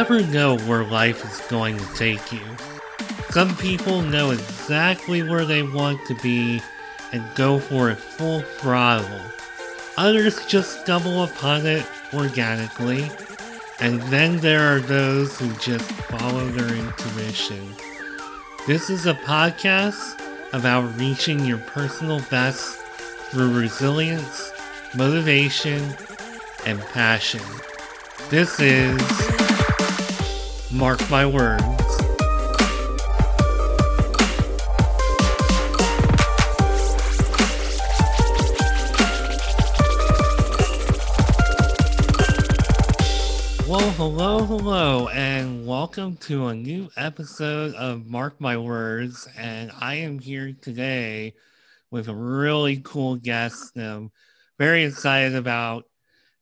never know where life is going to take you. Some people know exactly where they want to be and go for it full throttle. Others just stumble upon it organically. And then there are those who just follow their intuition. This is a podcast about reaching your personal best through resilience, motivation, and passion. This is Mark My Words. Well, hello, hello, and welcome to a new episode of Mark My Words. And I am here today with a really cool guest. I'm very excited about.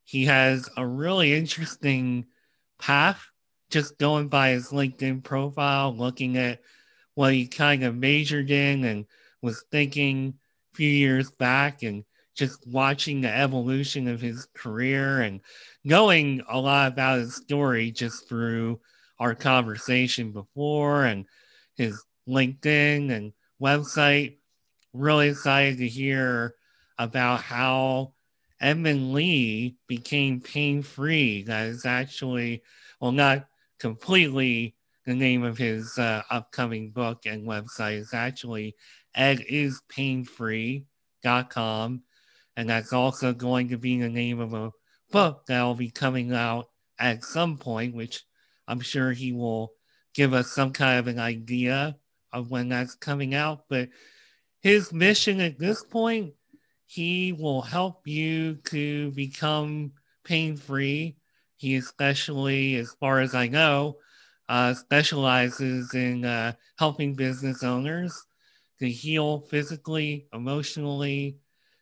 He has a really interesting path just going by his LinkedIn profile, looking at what he kind of majored in and was thinking a few years back, and just watching the evolution of his career and knowing a lot about his story just through our conversation before and his LinkedIn and website. Really excited to hear about how Edmund Lee became pain free. That is actually, well, not completely the name of his uh, upcoming book and website. is actually edispainfree.com. And that's also going to be the name of a book that will be coming out at some point, which I'm sure he will give us some kind of an idea of when that's coming out. But his mission at this point, he will help you to become pain free he especially, as far as I know, uh, specializes in uh, helping business owners to heal physically, emotionally,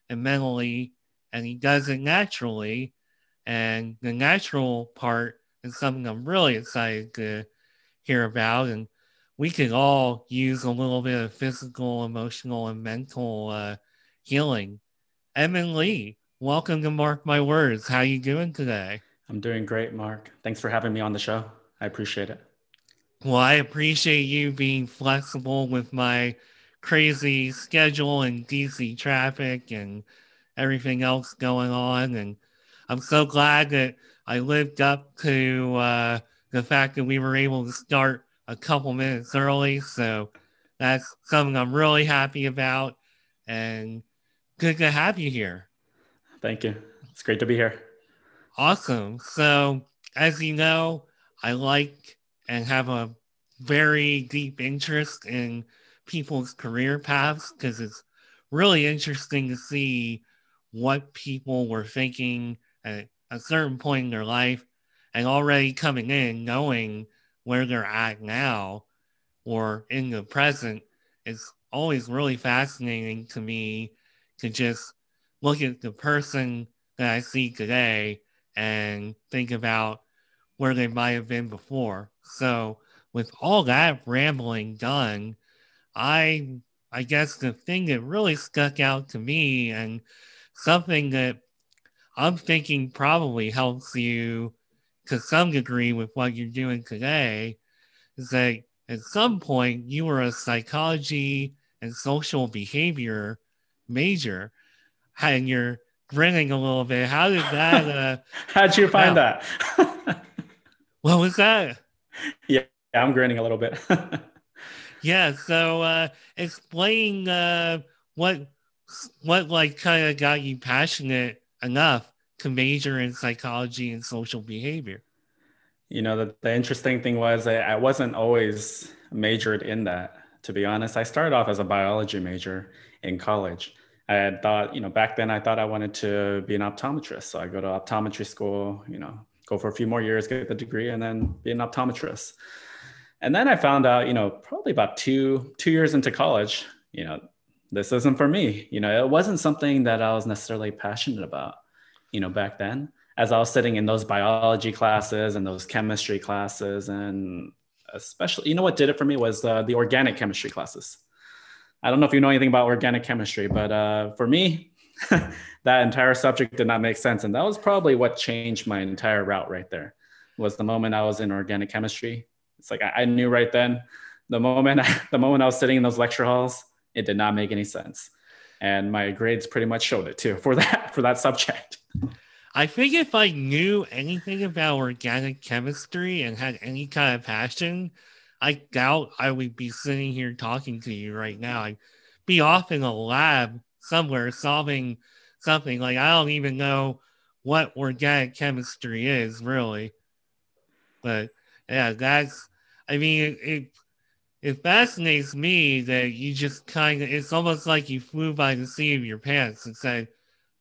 and mentally. And he does it naturally. And the natural part is something I'm really excited to hear about. And we could all use a little bit of physical, emotional, and mental uh, healing. Edmund Lee, welcome to Mark My Words. How you doing today? I'm doing great, Mark. Thanks for having me on the show. I appreciate it. Well, I appreciate you being flexible with my crazy schedule and DC traffic and everything else going on. And I'm so glad that I lived up to uh, the fact that we were able to start a couple minutes early. So that's something I'm really happy about and good to have you here. Thank you. It's great to be here. Awesome. So, as you know, I like and have a very deep interest in people's career paths because it's really interesting to see what people were thinking at a certain point in their life and already coming in knowing where they're at now or in the present is always really fascinating to me to just look at the person that I see today and think about where they might have been before. So, with all that rambling done, I I guess the thing that really stuck out to me and something that I'm thinking probably helps you to some degree with what you're doing today is that at some point you were a psychology and social behavior major and you're grinning a little bit. How did that? Uh, How'd you find that? what was that? Yeah, I'm grinning a little bit. yeah. So uh, explain uh, what what like kind of got you passionate enough to major in psychology and social behavior. You know, the, the interesting thing was I, I wasn't always majored in that. To be honest, I started off as a biology major in college I thought, you know, back then I thought I wanted to be an optometrist. So I go to optometry school, you know, go for a few more years, get the degree, and then be an optometrist. And then I found out, you know, probably about two two years into college, you know, this isn't for me. You know, it wasn't something that I was necessarily passionate about, you know, back then. As I was sitting in those biology classes and those chemistry classes, and especially, you know, what did it for me was uh, the organic chemistry classes I don't know if you know anything about organic chemistry, but uh, for me, that entire subject did not make sense. And that was probably what changed my entire route right there. was the moment I was in organic chemistry. It's like I, I knew right then, the moment the moment I was sitting in those lecture halls, it did not make any sense, and my grades pretty much showed it too for that for that subject. I think if I knew anything about organic chemistry and had any kind of passion, I doubt I would be sitting here talking to you right now. I'd be off in a lab somewhere solving something. Like I don't even know what organic chemistry is really. But yeah, that's I mean it it, it fascinates me that you just kind of it's almost like you flew by the seat of your pants and said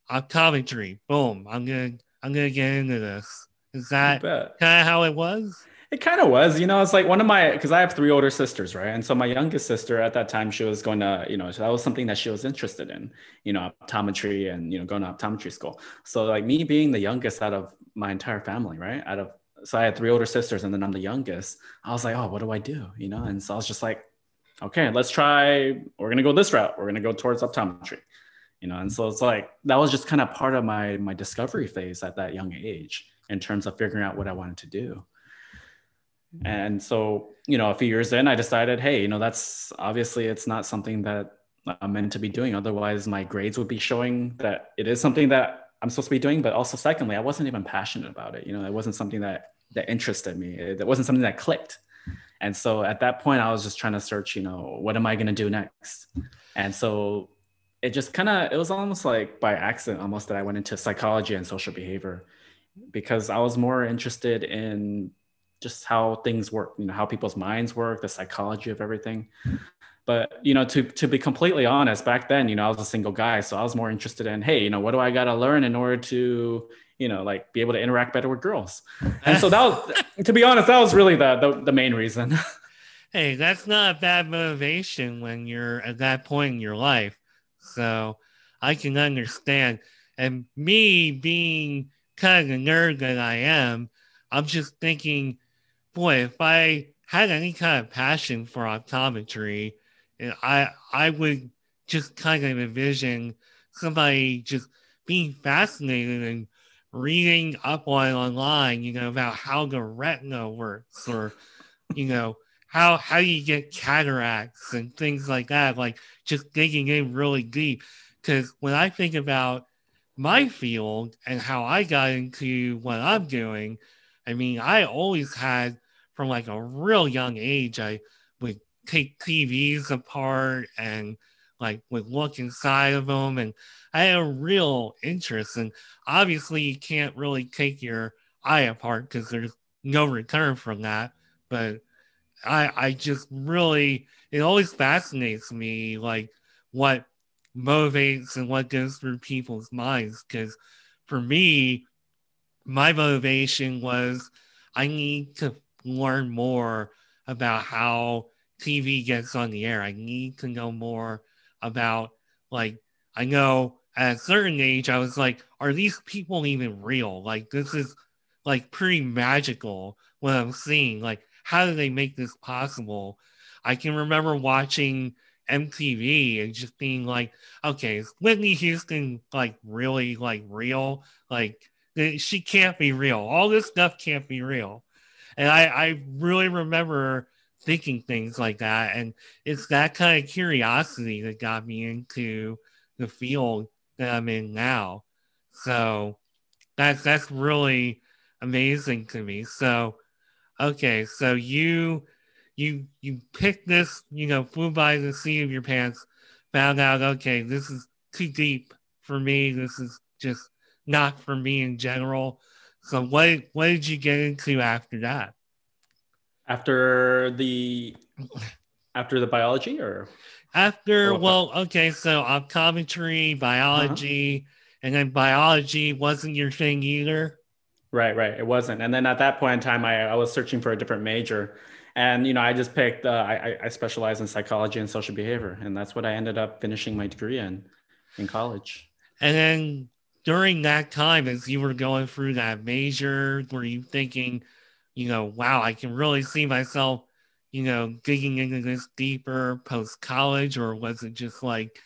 optometry, boom, I'm gonna I'm gonna get into this. Is that kind of how it was? It kind of was, you know, it's like one of my, because I have three older sisters, right? And so my youngest sister at that time, she was going to, you know, that was something that she was interested in, you know, optometry and, you know, going to optometry school. So like me being the youngest out of my entire family, right? Out of, so I had three older sisters and then I'm the youngest. I was like, oh, what do I do? You know? And so I was just like, okay, let's try, we're going to go this route. We're going to go towards optometry, you know? And so it's like, that was just kind of part of my, my discovery phase at that young age in terms of figuring out what I wanted to do. Mm-hmm. And so, you know, a few years in, I decided, hey, you know, that's obviously it's not something that I'm meant to be doing. Otherwise, my grades would be showing that it is something that I'm supposed to be doing. But also, secondly, I wasn't even passionate about it. You know, it wasn't something that that interested me. It, wasn't something that clicked. And so at that point, I was just trying to search, you know, what am I going to do next? And so it just kind of, it was almost like by accident, almost that I went into psychology and social behavior because I was more interested in just how things work, you know, how people's minds work, the psychology of everything. But you know, to to be completely honest, back then, you know, I was a single guy, so I was more interested in, hey, you know, what do I got to learn in order to, you know, like be able to interact better with girls? And so that was, to be honest, that was really the the, the main reason. hey, that's not a bad motivation when you're at that point in your life. So I can understand. And me being kind of the nerd that I am, I'm just thinking boy, if I had any kind of passion for optometry, I I would just kind of envision somebody just being fascinated and reading up on online, you know, about how the retina works or, you know, how how you get cataracts and things like that, like just digging in really deep. Because when I think about my field and how I got into what I'm doing, I mean, I always had from like a real young age, I would take TVs apart and like would look inside of them. And I had a real interest. And obviously, you can't really take your eye apart because there's no return from that. But I, I just really, it always fascinates me, like what motivates and what goes through people's minds. Because for me, my motivation was I need to learn more about how TV gets on the air. I need to know more about, like, I know at a certain age, I was like, are these people even real? Like, this is like pretty magical what I'm seeing. Like, how do they make this possible? I can remember watching MTV and just being like, okay, is Whitney Houston like really like real? Like, she can't be real. All this stuff can't be real. And I, I really remember thinking things like that. And it's that kind of curiosity that got me into the field that I'm in now. So that's that's really amazing to me. So okay, so you you you picked this, you know, flew by the seat of your pants, found out, okay, this is too deep for me. This is just not for me in general. So what what did you get into after that? After the after the biology or after or well, okay, so optometry, biology, uh-huh. and then biology wasn't your thing either. Right, right. It wasn't. And then at that point in time, I, I was searching for a different major. And, you know, I just picked, uh, I, I specialize in psychology and social behavior. And that's what I ended up finishing my degree in, in college. And then during that time, as you were going through that major, were you thinking, you know, wow, I can really see myself, you know, digging into this deeper post college, or was it just like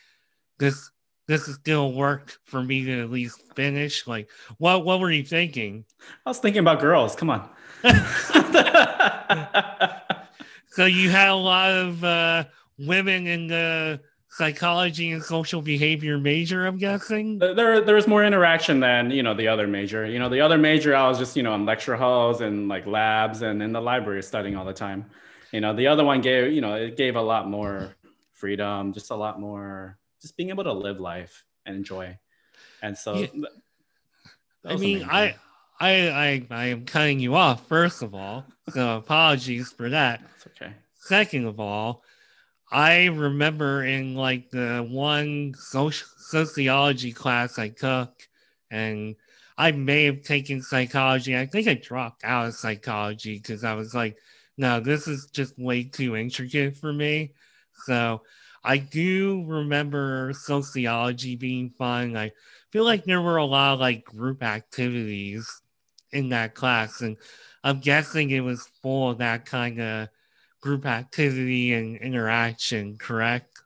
this? this is still work for me to at least finish? Like, what what were you thinking? I was thinking about girls. Come on. so you had a lot of uh, women in the psychology and social behavior major. I'm guessing there there was more interaction than you know the other major. You know, the other major I was just you know in lecture halls and like labs and in the library studying all the time. You know, the other one gave you know it gave a lot more freedom, just a lot more just being able to live life and enjoy. And so, yeah. I mean, I, I, I, I am cutting you off. First of all, so apologies for that. That's okay. Second of all, I remember in like the one sociology class I took, and I may have taken psychology. I think I dropped out of psychology because I was like, no, this is just way too intricate for me. So I do remember sociology being fun. I feel like there were a lot of like group activities in that class, and I'm guessing it was full of that kind of group activity and interaction, correct?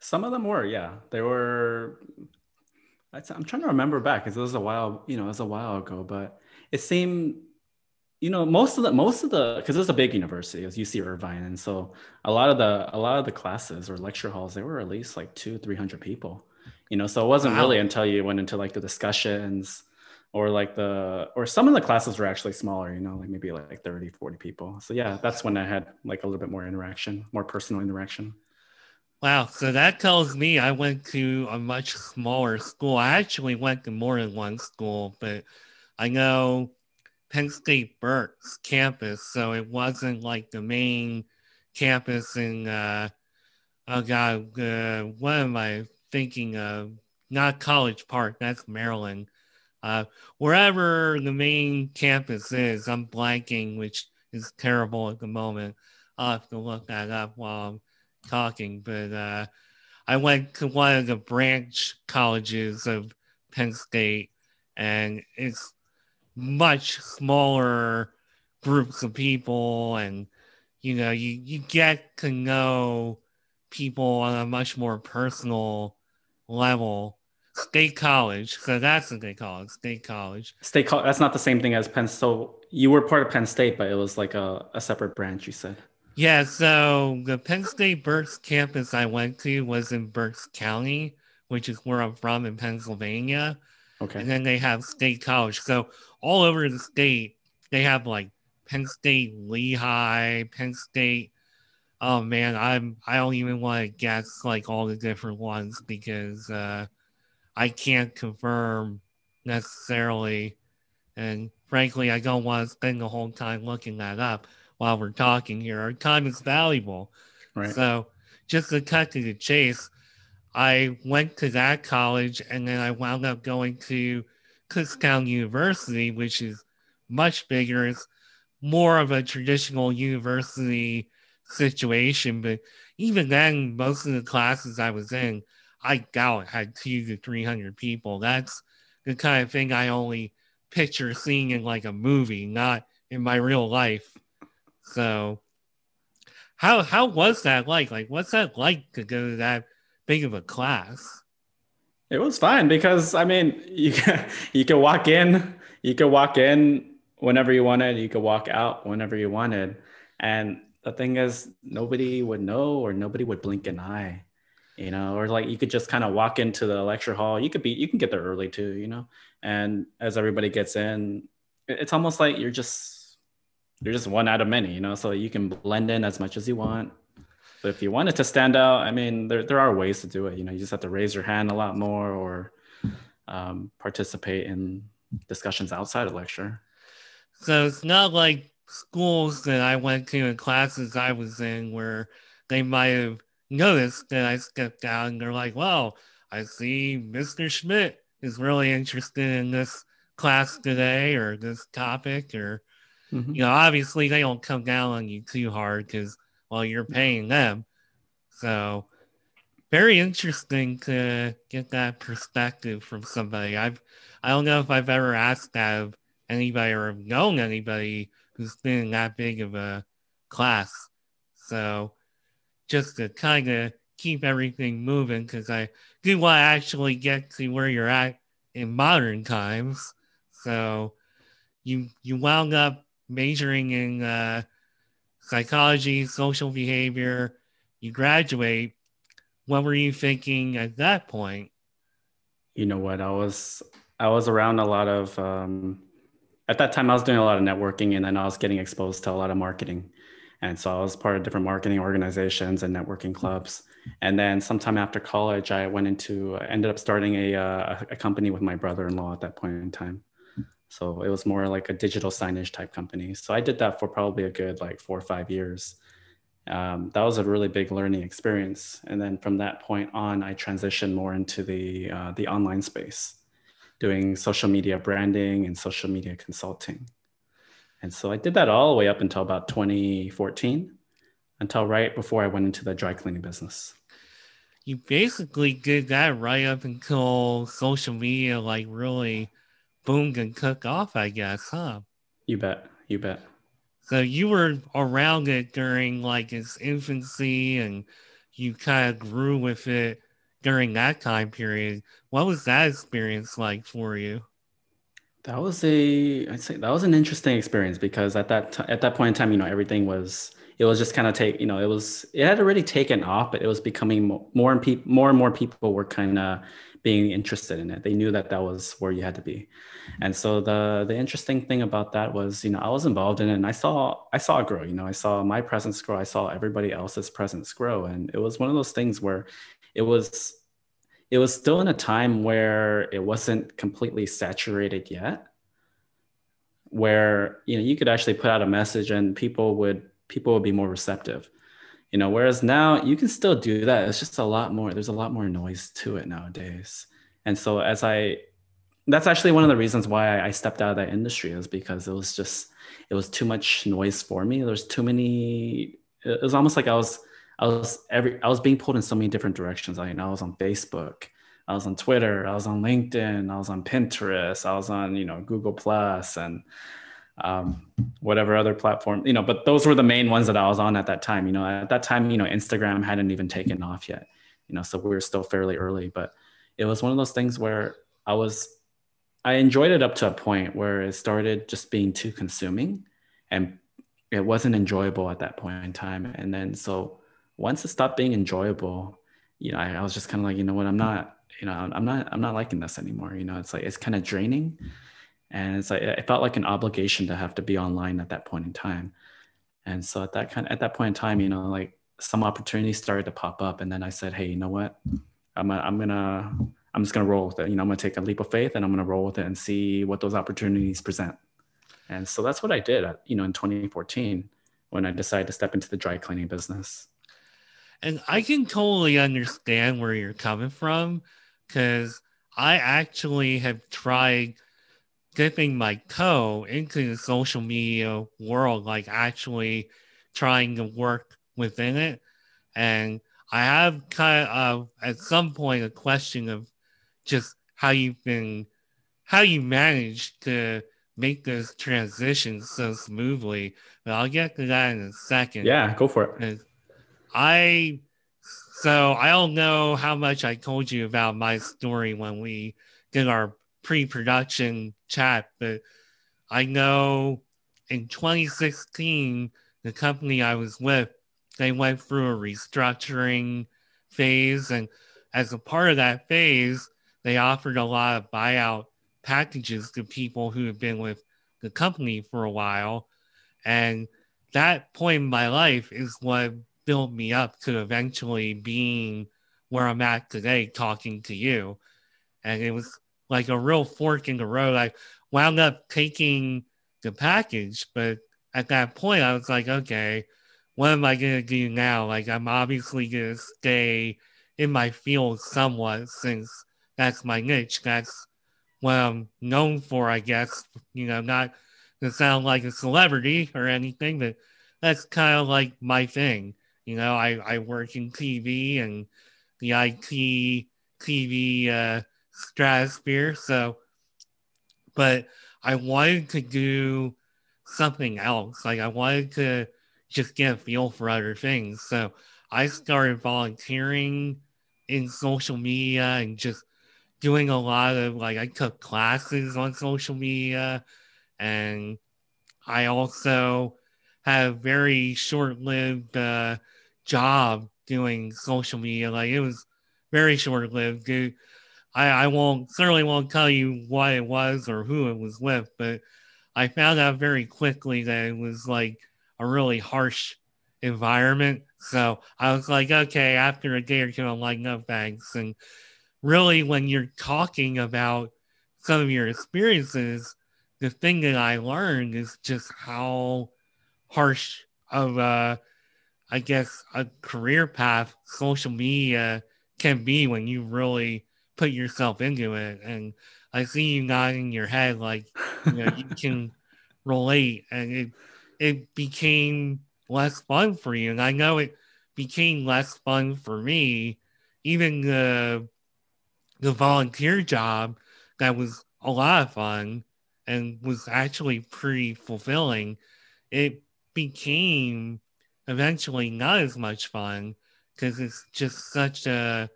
Some of them were, yeah. They were. I'm trying to remember back because it was a while, you know, it was a while ago, but it seemed you know most of the most of the because it's a big university it's uc irvine and so a lot of the a lot of the classes or lecture halls they were at least like two three hundred people you know so it wasn't wow. really until you went into like the discussions or like the or some of the classes were actually smaller you know like maybe like 30 40 people so yeah that's when i had like a little bit more interaction more personal interaction wow so that tells me i went to a much smaller school i actually went to more than one school but i know Penn State Berks campus, so it wasn't like the main campus in uh, oh god, uh, what am I thinking of? Not College Park, that's Maryland. Uh, wherever the main campus is, I'm blanking, which is terrible at the moment. I'll have to look that up while I'm talking. But uh, I went to one of the branch colleges of Penn State, and it's much smaller groups of people and you know you you get to know people on a much more personal level state college so that's what they call it state college state college that's not the same thing as penn so you were part of penn state but it was like a, a separate branch you said yeah so the penn state berks campus i went to was in berks county which is where i'm from in pennsylvania okay and then they have state college so all over the state. They have like Penn State, Lehigh, Penn State. Oh man, I'm I don't even want to guess like all the different ones because uh, I can't confirm necessarily, and frankly, I don't want to spend the whole time looking that up while we're talking here. Our time is valuable, right? So, just to cut to the chase, I went to that college, and then I wound up going to Kutztown University, which is much bigger. It's more of a traditional university situation, but even then, most of the classes I was in, I doubt had two to three hundred people. That's the kind of thing I only picture seeing in like a movie, not in my real life. So, how how was that like? Like, what's that like to go to that big of a class? It was fine because I mean, you can, you can walk in, you could walk in whenever you wanted, you could walk out whenever you wanted, and the thing is, nobody would know or nobody would blink an eye, you know, or like you could just kind of walk into the lecture hall. You could be, you can get there early too, you know, and as everybody gets in, it's almost like you're just you're just one out of many, you know, so you can blend in as much as you want but if you wanted to stand out, I mean, there, there are ways to do it. You know, you just have to raise your hand a lot more or um, participate in discussions outside of lecture. So it's not like schools that I went to and classes I was in where they might have noticed that I stepped out and they're like, well, I see Mr. Schmidt is really interested in this class today or this topic or mm-hmm. you know obviously they don't come down on you too hard because while you're paying them. So very interesting to get that perspective from somebody. I've I don't know if I've ever asked that of anybody or known anybody who's been in that big of a class. So just to kind of keep everything moving because I do want to actually get to where you're at in modern times. So you you wound up majoring in uh, psychology, social behavior. You graduate. What were you thinking at that point? You know what? I was I was around a lot of um, at that time I was doing a lot of networking and then I was getting exposed to a lot of marketing. And so I was part of different marketing organizations and networking clubs. And then sometime after college, I went into, ended up starting a, uh, a company with my brother-in-law at that point in time. So it was more like a digital signage type company. So I did that for probably a good like four or five years. Um, that was a really big learning experience. And then from that point on, I transitioned more into the uh, the online space, doing social media branding and social media consulting. And so I did that all the way up until about 2014, until right before I went into the dry cleaning business. You basically did that right up until social media like really boomed and took off, I guess, huh? You bet. You bet. So you were around it during like its infancy and you kind of grew with it during that time period. What was that experience like for you? That was a I'd say that was an interesting experience because at that t- at that point in time, you know, everything was it was just kind of take you know it was it had already taken off, but it was becoming more and people more and more people were kind of being interested in it. They knew that that was where you had to be, and so the the interesting thing about that was you know I was involved in it and I saw I saw it grow. You know, I saw my presence grow. I saw everybody else's presence grow, and it was one of those things where it was it was still in a time where it wasn't completely saturated yet where you know you could actually put out a message and people would people would be more receptive you know whereas now you can still do that. It's just a lot more there's a lot more noise to it nowadays. And so as i that's actually one of the reasons why i stepped out of that industry is because it was just it was too much noise for me. There's too many it was almost like i was I was every I was being pulled in so many different directions. I, mean, I was on Facebook, I was on Twitter, I was on LinkedIn, I was on Pinterest, I was on you know Google Plus and um, whatever other platform you know. But those were the main ones that I was on at that time. You know, at that time, you know, Instagram hadn't even taken off yet. You know, so we were still fairly early. But it was one of those things where I was I enjoyed it up to a point where it started just being too consuming and it wasn't enjoyable at that point in time. And then so once it stopped being enjoyable, you know, I, I was just kind of like, you know what, I'm not, you know, I'm not, I'm not liking this anymore. You know, it's like it's kind of draining, and it's like it felt like an obligation to have to be online at that point in time. And so at that kind of, at that point in time, you know, like some opportunities started to pop up, and then I said, hey, you know what, I'm, a, I'm gonna, I'm just gonna roll with it. You know, I'm gonna take a leap of faith, and I'm gonna roll with it and see what those opportunities present. And so that's what I did, uh, you know, in 2014 when I decided to step into the dry cleaning business. And I can totally understand where you're coming from because I actually have tried dipping my toe into the social media world, like actually trying to work within it. And I have kind of at some point a question of just how you've been, how you managed to make this transition so smoothly. But I'll get to that in a second. Yeah, go for it. I so I don't know how much I told you about my story when we did our pre-production chat, but I know in 2016 the company I was with they went through a restructuring phase and as a part of that phase they offered a lot of buyout packages to people who have been with the company for a while. And that point in my life is what built me up to eventually being where I'm at today, talking to you. And it was like a real fork in the road. I wound up taking the package, but at that point, I was like, okay, what am I going to do now? Like, I'm obviously going to stay in my field somewhat since that's my niche. That's what I'm known for, I guess. You know, not to sound like a celebrity or anything, but that's kind of like my thing. You know, I, I work in TV and the IT TV uh, stratosphere. So, but I wanted to do something else. Like I wanted to just get a feel for other things. So I started volunteering in social media and just doing a lot of like I took classes on social media and I also have very short-lived uh, job doing social media. Like it was very short-lived. I, I won't certainly won't tell you what it was or who it was with, but I found out very quickly that it was like a really harsh environment. So I was like, okay, after a day or two, I'm like, no thanks. And really, when you're talking about some of your experiences, the thing that I learned is just how harsh of a, I guess, a career path social media can be when you really put yourself into it. And I see you nodding your head like you know you can relate, and it it became less fun for you. And I know it became less fun for me. Even the the volunteer job that was a lot of fun and was actually pretty fulfilling, it became eventually not as much fun because it's just such a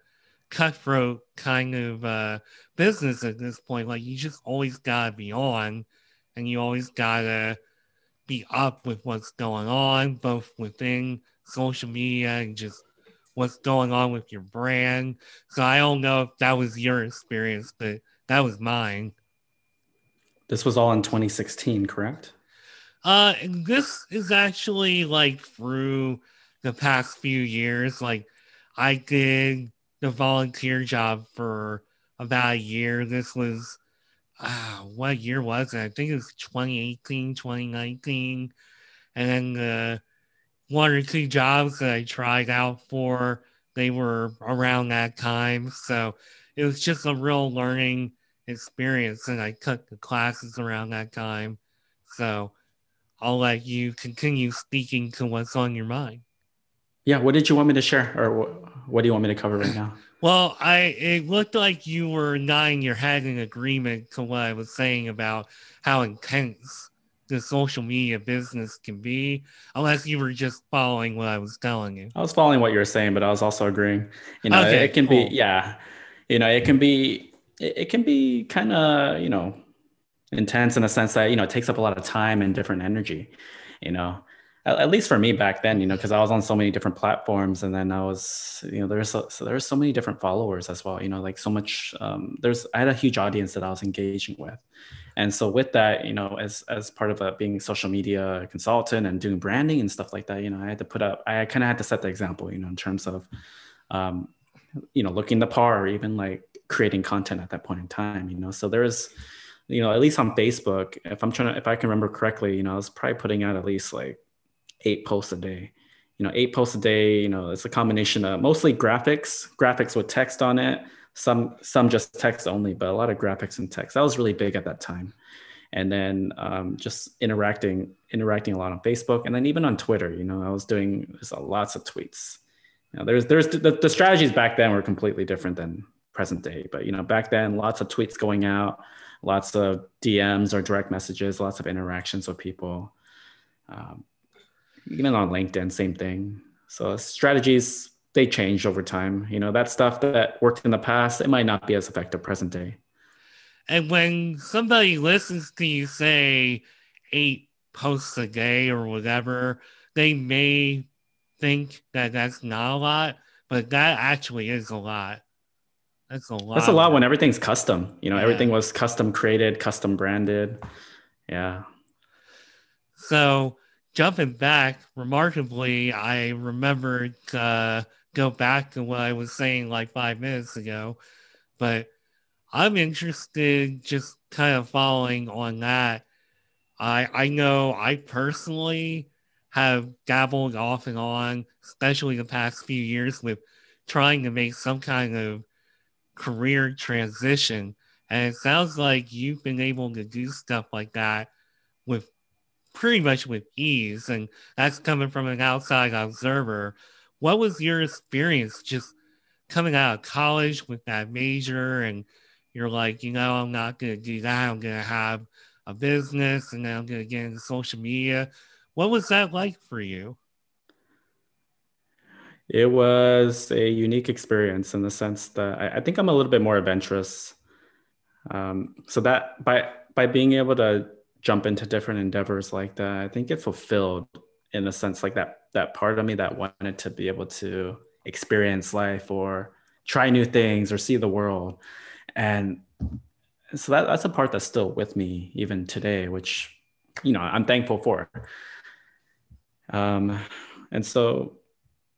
cutthroat kind of uh, business at this point. Like you just always gotta be on, and you always gotta be up with what's going on, both within social media and just what's going on with your brand. So I don't know if that was your experience, but that was mine. This was all in 2016, correct? Uh, this is actually like through the past few years. Like, I did the volunteer job for about a year. This was, uh, what year was it? I think it was 2018, 2019. And then the one or two jobs that I tried out for, they were around that time. So it was just a real learning experience. And I took the classes around that time. So, I'll let you continue speaking to what's on your mind. Yeah, what did you want me to share, or what, what do you want me to cover right now? Well, I it looked like you were nodding your head in agreement to what I was saying about how intense the social media business can be, unless you were just following what I was telling you. I was following what you were saying, but I was also agreeing. You know, okay, it can cool. be, yeah, you know, it can be, it, it can be kind of, you know, intense in the sense that you know it takes up a lot of time and different energy you know? At, at least for me back then you know because i was on so many different platforms and then i was you know there's so, so there's so many different followers as well you know like so much um, there's i had a huge audience that i was engaging with. And so with that you know as as part of a, being a social media consultant and doing branding and stuff like that you know i had to put up i kind of had to set the example you know in terms of um, you know looking the par or even like creating content at that point in time you know? So there's you know, at least on Facebook, if I'm trying to, if I can remember correctly, you know, I was probably putting out at least like eight posts a day. You know, eight posts a day. You know, it's a combination of mostly graphics, graphics with text on it. Some some just text only, but a lot of graphics and text. That was really big at that time. And then um, just interacting interacting a lot on Facebook, and then even on Twitter. You know, I was doing lots of tweets. You know, there's there's the, the strategies back then were completely different than present day. But you know, back then, lots of tweets going out lots of DMs or direct messages, lots of interactions with people. Um, even on LinkedIn, same thing. So strategies they change over time. You know, that stuff that worked in the past, it might not be as effective present day. And when somebody listens to you say eight posts a day or whatever, they may think that that's not a lot, but that actually is a lot. That's a lot. That's a lot when everything's custom. You know, yeah. everything was custom created, custom branded. Yeah. So jumping back, remarkably, I remembered uh, go back to what I was saying like five minutes ago, but I'm interested just kind of following on that. I I know I personally have dabbled off and on, especially the past few years, with trying to make some kind of career transition. And it sounds like you've been able to do stuff like that with pretty much with ease. And that's coming from an outside observer. What was your experience just coming out of college with that major? And you're like, you know, I'm not going to do that. I'm going to have a business and then I'm going to get into social media. What was that like for you? It was a unique experience in the sense that I, I think I'm a little bit more adventurous. Um, so that by by being able to jump into different endeavors like that, I think it fulfilled in a sense like that that part of me that wanted to be able to experience life or try new things or see the world. And so that, that's a part that's still with me even today, which you know I'm thankful for. Um, and so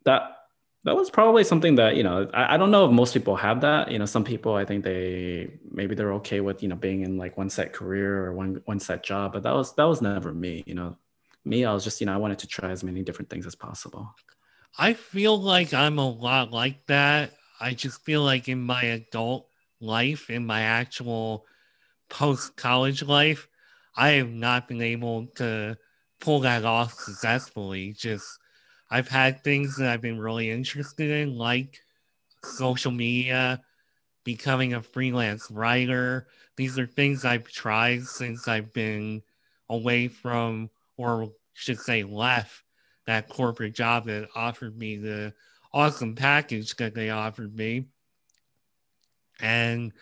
that that was probably something that you know I, I don't know if most people have that. You know some people i think they maybe they're okay with you know being in like one set career or one one set job but that was that was never me you know. Me i was just you know i wanted to try as many different things as possible. I feel like i'm a lot like that. I just feel like in my adult life in my actual post college life i have not been able to pull that off successfully. Just I've had things that I've been really interested in, like social media, becoming a freelance writer. These are things I've tried since I've been away from, or should say, left that corporate job that offered me the awesome package that they offered me. And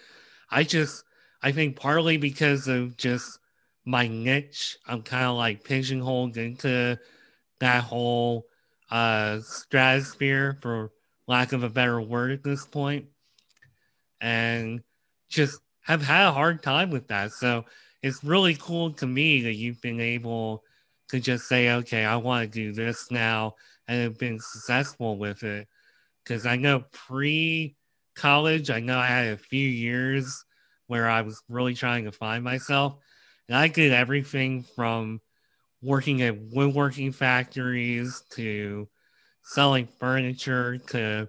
I just, I think partly because of just my niche, I'm kind of like pigeonholed into that whole uh, stratosphere, for lack of a better word at this point, and just have had a hard time with that. So it's really cool to me that you've been able to just say, okay, I want to do this now, and have been successful with it. Because I know pre college, I know I had a few years where I was really trying to find myself. And I did everything from working at woodworking factories to selling furniture to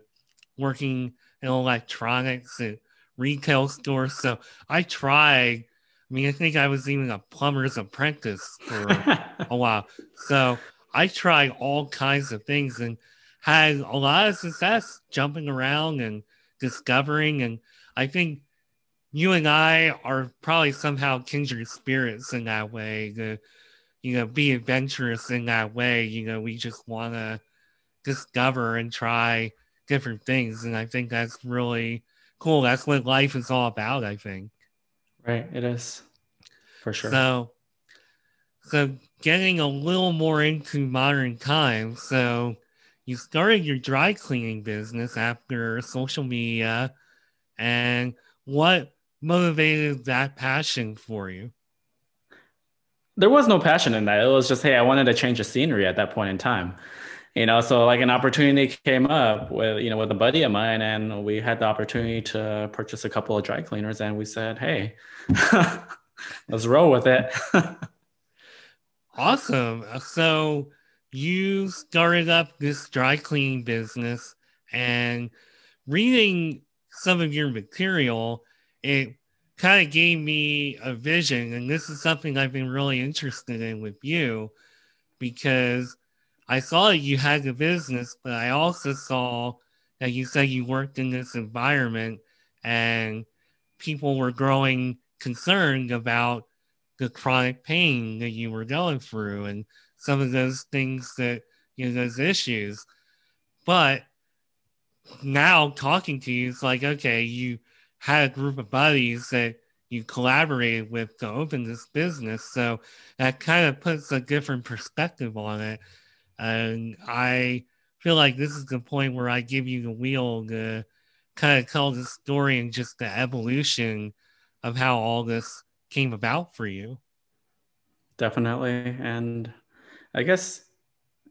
working in electronics at retail stores. So I tried. I mean, I think I was even a plumber's apprentice for a while. So I tried all kinds of things and had a lot of success jumping around and discovering. And I think you and I are probably somehow kindred spirits in that way. The you know, be adventurous in that way. You know, we just want to discover and try different things. And I think that's really cool. That's what life is all about, I think. Right. It is for sure. So, so getting a little more into modern times. So, you started your dry cleaning business after social media. And what motivated that passion for you? There was no passion in that. It was just, hey, I wanted to change the scenery at that point in time. You know, so like an opportunity came up with, you know, with a buddy of mine, and we had the opportunity to purchase a couple of dry cleaners, and we said, hey, let's roll with it. awesome. So you started up this dry cleaning business, and reading some of your material, it kind of gave me a vision. And this is something I've been really interested in with you because I saw you had a business, but I also saw that you said you worked in this environment and people were growing concerned about the chronic pain that you were going through and some of those things that, you know, those issues. But now talking to you, it's like, okay, you had a group of buddies that you collaborated with to open this business. So that kind of puts a different perspective on it. And I feel like this is the point where I give you the wheel to kind of tell the story and just the evolution of how all this came about for you. Definitely. And I guess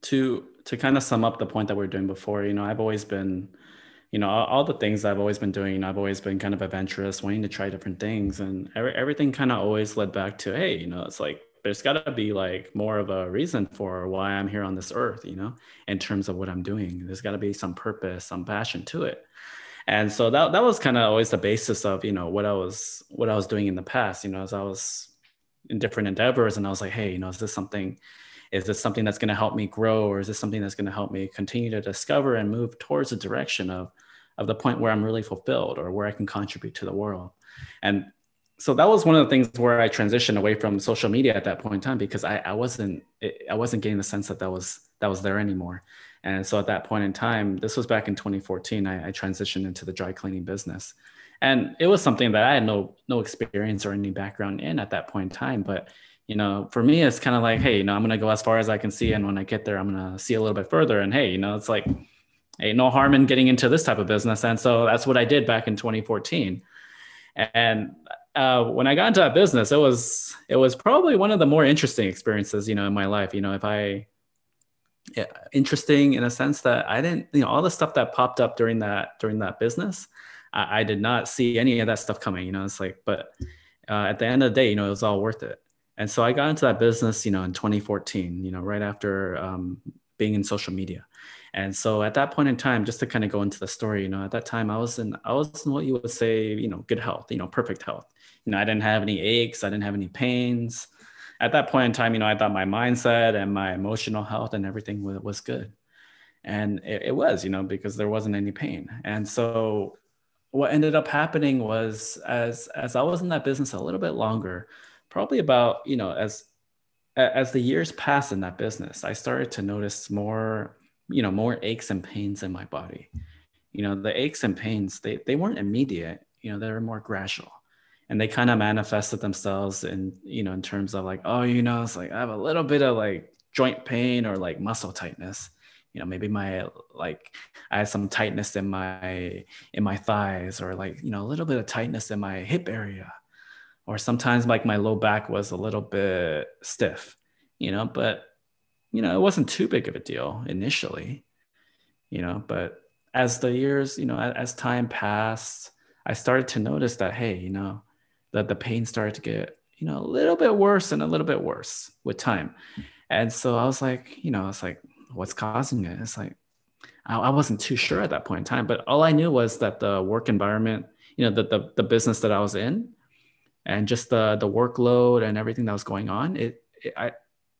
to to kind of sum up the point that we are doing before, you know, I've always been you know all, all, the things i've always been doing i've always been kind of adventurous wanting to try different things and every, everything kind of always led back to hey you know it's like there's got to be like more of a reason for why i'm here on this earth you know in terms of what i'm doing. There's got to be some purpose some passion to it. And so that, that was kind of always the basis of you know what i was what i was doing in the past you know as i was in different endeavors and i was like hey you know is this something is this something that's going to help me grow or is this something that's going to help me continue to discover and move towards the direction of of the point where i'm really fulfilled or where i can contribute to the world and so that was one of the things where i transitioned away from social media at that point in time because i, I wasn't i wasn't getting the sense that that was that was there anymore And so at that point in time, this was back in 2014, I, I transitioned into the dry cleaning business. And it was something that I had no no experience or any background in at that point in time. But you know, for me, it's kind of like, hey, you know, I'm gonna go as far as I can see, and when I get there, I'm gonna see a little bit further. And hey, you know, it's like, hey, no harm in getting into this type of business. And so that's what I did back in 2014. And uh, when I got into that business, it was it was probably one of the more interesting experiences, you know, in my life. You know, if I yeah, interesting in a sense that I didn't, you know, all the stuff that popped up during that during that business, I, I did not see any of that stuff coming. You know, it's like, but uh, at the end of the day, you know, it was all worth it. And so I got into that business, you know, in 2014. You know, right after um, being in social media. And so at that point in time, just to kind of go into the story, you know, at that time I was in I was in what you would say, you know, good health, you know, perfect health. You know, I didn't have any aches, I didn't have any pains at that point in time, you know, I thought my mindset and my emotional health and everything was good. And it, it was, you know, because there wasn't any pain. And so what ended up happening was as as I was in that business a little bit longer, probably about, you know, as as the years passed in that business, I started to notice more, you know, more aches and pains in my body. You know, the aches and pains, they, they weren't immediate, you know, they were more gradual. And they kind of manifested themselves in you know in terms of like oh you know it's like i have a little bit of like joint pain or like muscle tightness. You know maybe my like i had some tightness in my in my thighs or like you know a little bit of tightness in my hip area or sometimes like my low back was a little bit stiff you know but you know it wasn't too big of a deal initially you know but as the years you know as time passed i started to notice that hey you know that the pain started to get you know a little bit worse and a little bit worse with time. And so i was like you know it's like what's causing it? It's like I, I, wasn't too sure at that point in time but all i knew was that the work environment you know the, the, the business that i was in and just the the workload and everything that was going on it, it i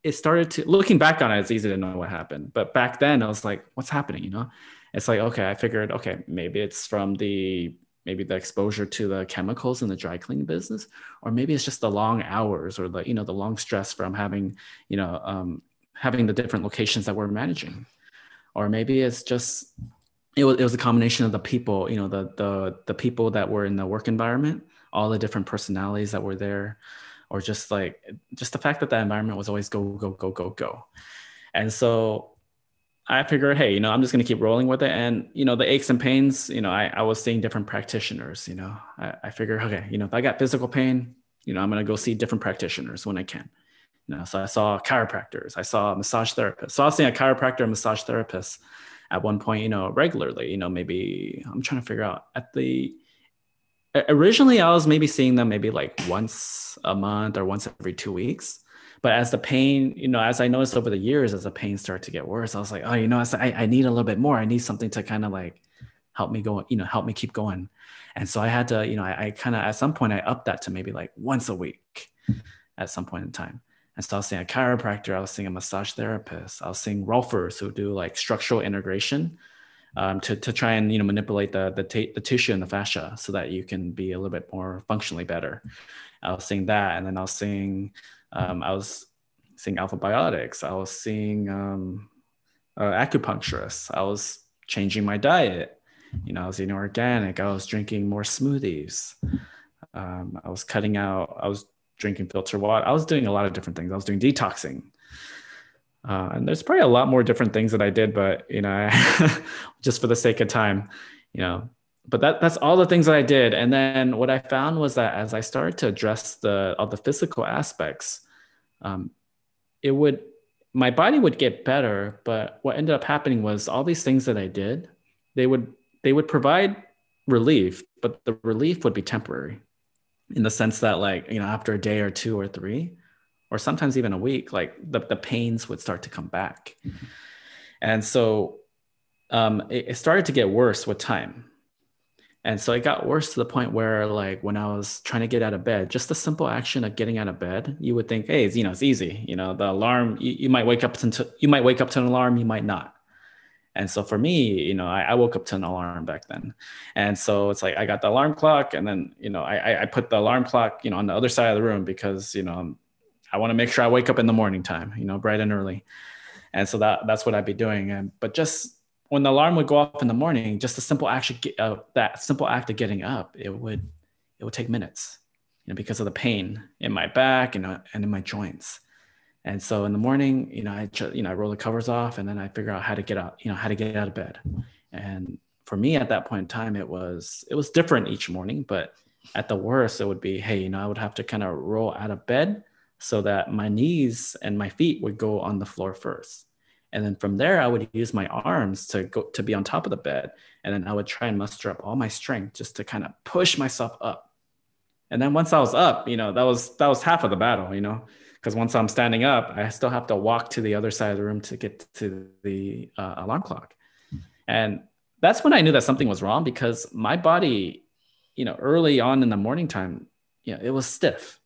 it started to looking back on it it's easy to know what happened. But back then i was like what's happening? You know? It's like okay i figured okay maybe it's from the maybe the exposure to the chemicals in the dry cleaning business or maybe it's just the long hours or the you know the long stress from having you know um, having the different locations that we're managing. Or maybe it's just it was, it was a combination of the people you know the the the people that were in the work environment all the different personalities that were there or just like just the fact that that environment was always go go go go go and so I figured, hey, you know, I'm just going to keep rolling with it. And, you know, the aches and pains, you know, I, I was seeing different practitioners, you know, I, I figured, okay, you know, if I got physical pain, you know, I'm going to go see different practitioners when I can. You know, so I saw chiropractors, I saw massage therapists. So I was seeing a chiropractor and massage therapist at one point, you know, regularly, you know, maybe I'm trying to figure out at the, originally I was maybe seeing them maybe like once a month or once every two weeks but as the pain, you know, as I noticed over the years, as the pain started to get worse, I was like, oh, you know, I, I need a little bit more. I need something to kind of like help me go, you know, help me keep going. And so I had to, you know, I, I kind of at some point I upped that to maybe like once a week at some point in time. And so I was seeing a chiropractor, I was seeing a massage therapist, I was seeing rolfers who do like structural integration um, to, to try and you know manipulate the the, t- the tissue and the fascia so that you can be a little bit more functionally better. I was seeing that, and then I was seeing um, I was seeing Alphabiotics. I was seeing um, uh, acupuncturists. I was changing my diet. You know, I was eating organic. I was drinking more smoothies. Um, I was cutting out. I was drinking filtered water. I was doing a lot of different things. I was doing detoxing. Uh, and there's probably a lot more different things that I did, but you know, I, just for the sake of time, you know, but that that's all the things that I did. And then what I found was that as I started to address the all the physical aspects, um, it would my body would get better. But what ended up happening was all these things that I did, they would they would provide relief, but the relief would be temporary, in the sense that like you know after a day or two or three, or sometimes even a week, like the the pains would start to come back, mm-hmm. and so um, it, it started to get worse with time and so it got worse to the point where, like, when I was trying to get out of bed, just the simple action of getting out of bed, you would think, hey, it's, you know, it's easy. You know, the alarm, you, you might wake up to, you might wake up to an alarm, you might not. And so for me, you know, I, I, woke up to an alarm back then. And so it's like I got the alarm clock and then, you know, I, I put the alarm clock, you know, on the other side of the room because, you know, I want to make sure I wake up in the morning time, you know, bright and early. and so that that's what I'd be doing. And but just when the alarm would go off in the morning, just a simple act, uh, that simple act of getting up, it would it would take minutes, you know, because of the pain in my back and uh, and in my joints. And so in the morning, you know, I you know I roll the covers off, and then I figure out how to get out, you know, how to get out of bed. And for me at that point in time, it was it was different each morning, but at the worst, it would be, hey, you know, I would have to kind of roll out of bed so that my knees and my feet would go on the floor first. And then from there, I would use my arms to go to be on top of the bed. And then I would try and muster up all my strength just to kind of push myself up. And then once I was up, you know, that was that was half of the battle, you know, because once I'm standing up, I still have to walk to the other side of the room to get to the uh, alarm clock. And that's when I knew that something was wrong because my body, you know, early on in the morning time, you know, it was stiff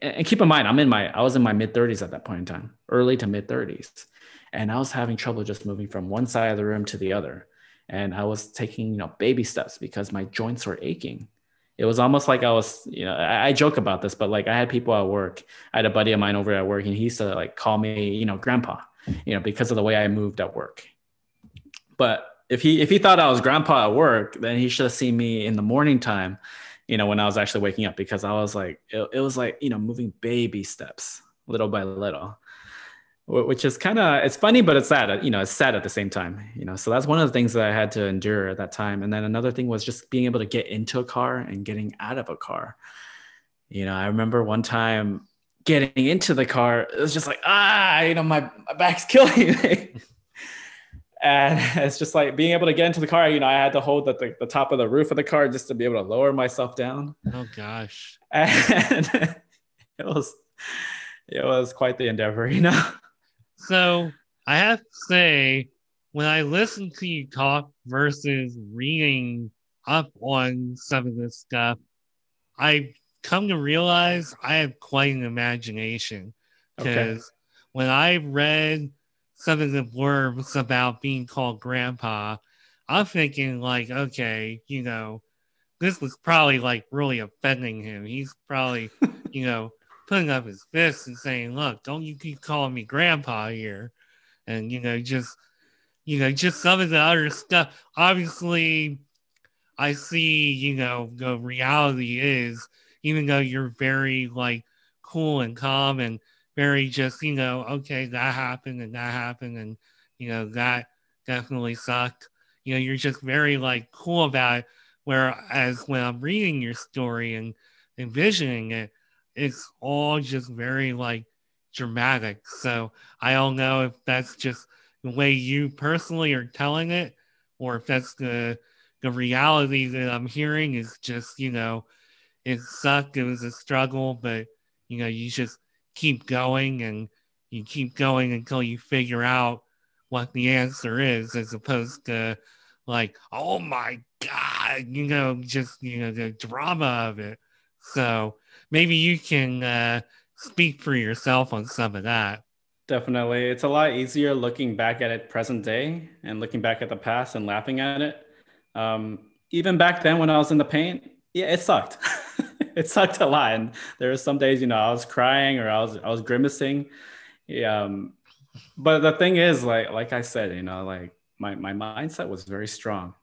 and keep in mind, I'm in my, I was in my mid 30s at that point in time, early to mid 30s. And I was having trouble just moving from one side of the room to the other. And I was taking, you know, baby steps because my joints were aching. It was almost like I was, you know, I, I joke about this, but like I had people at work. I had a buddy of mine over at work and he used to like call me, you know, grandpa, you know, because of the way I moved at work. But if he if he thought I was grandpa at work, then he should have seen me in the morning time you know, when I was actually waking up because I was like, it, it was like, you know, moving baby steps little by little, which is kind of, it's funny, but it's sad, you know, it's sad at the same time, you know, so that's one of the things that I had to endure at that time. And then another thing was just being able to get into a car and getting out of a car. You know, I remember one time getting into the car, it was just like, ah, you know, my, my back's killing me and it's just like being able to get into the car you know i had to hold the, the, the, top of the roof of the car just to be able to lower myself down. Oh gosh. And it was it was quite the endeavor you know? So i have to say when i listen to you talk versus reading up on some of this stuff i come to realize i have quite an imagination. Because okay. when i read some of the blurbs about being called grandpa, I'm thinking like, okay, you know, this was probably like really offending him. He's probably, you know, putting up his fist and saying, "Look, don't you keep calling me grandpa here," and you know, just, you know, just some of the other stuff. Obviously, I see, you know, the reality is, even though you're very like cool and calm and very just, you know, okay, that happened and that happened and, you know, that definitely sucked. You know, you're just very like cool about it. Whereas when I'm reading your story and envisioning it, it's all just very like dramatic. So I don't know if that's just the way you personally are telling it, or if that's the the reality that I'm hearing is just, you know, it sucked, it was a struggle, but you know, you just keep going and you keep going until you figure out what the answer is, as opposed to like, oh my God, you know, just, you know, the drama of it. So maybe you can uh, speak for yourself on some of that. Definitely. It's a lot easier looking back at it present day and looking back at the past and laughing at it. Um, even back then when I was in the paint, yeah, it sucked. it sucked a lot. And there were some days, you know, I was crying or I was I was grimacing. Yeah. Um, but the thing is, like like I said, you know, like my my mindset was very strong,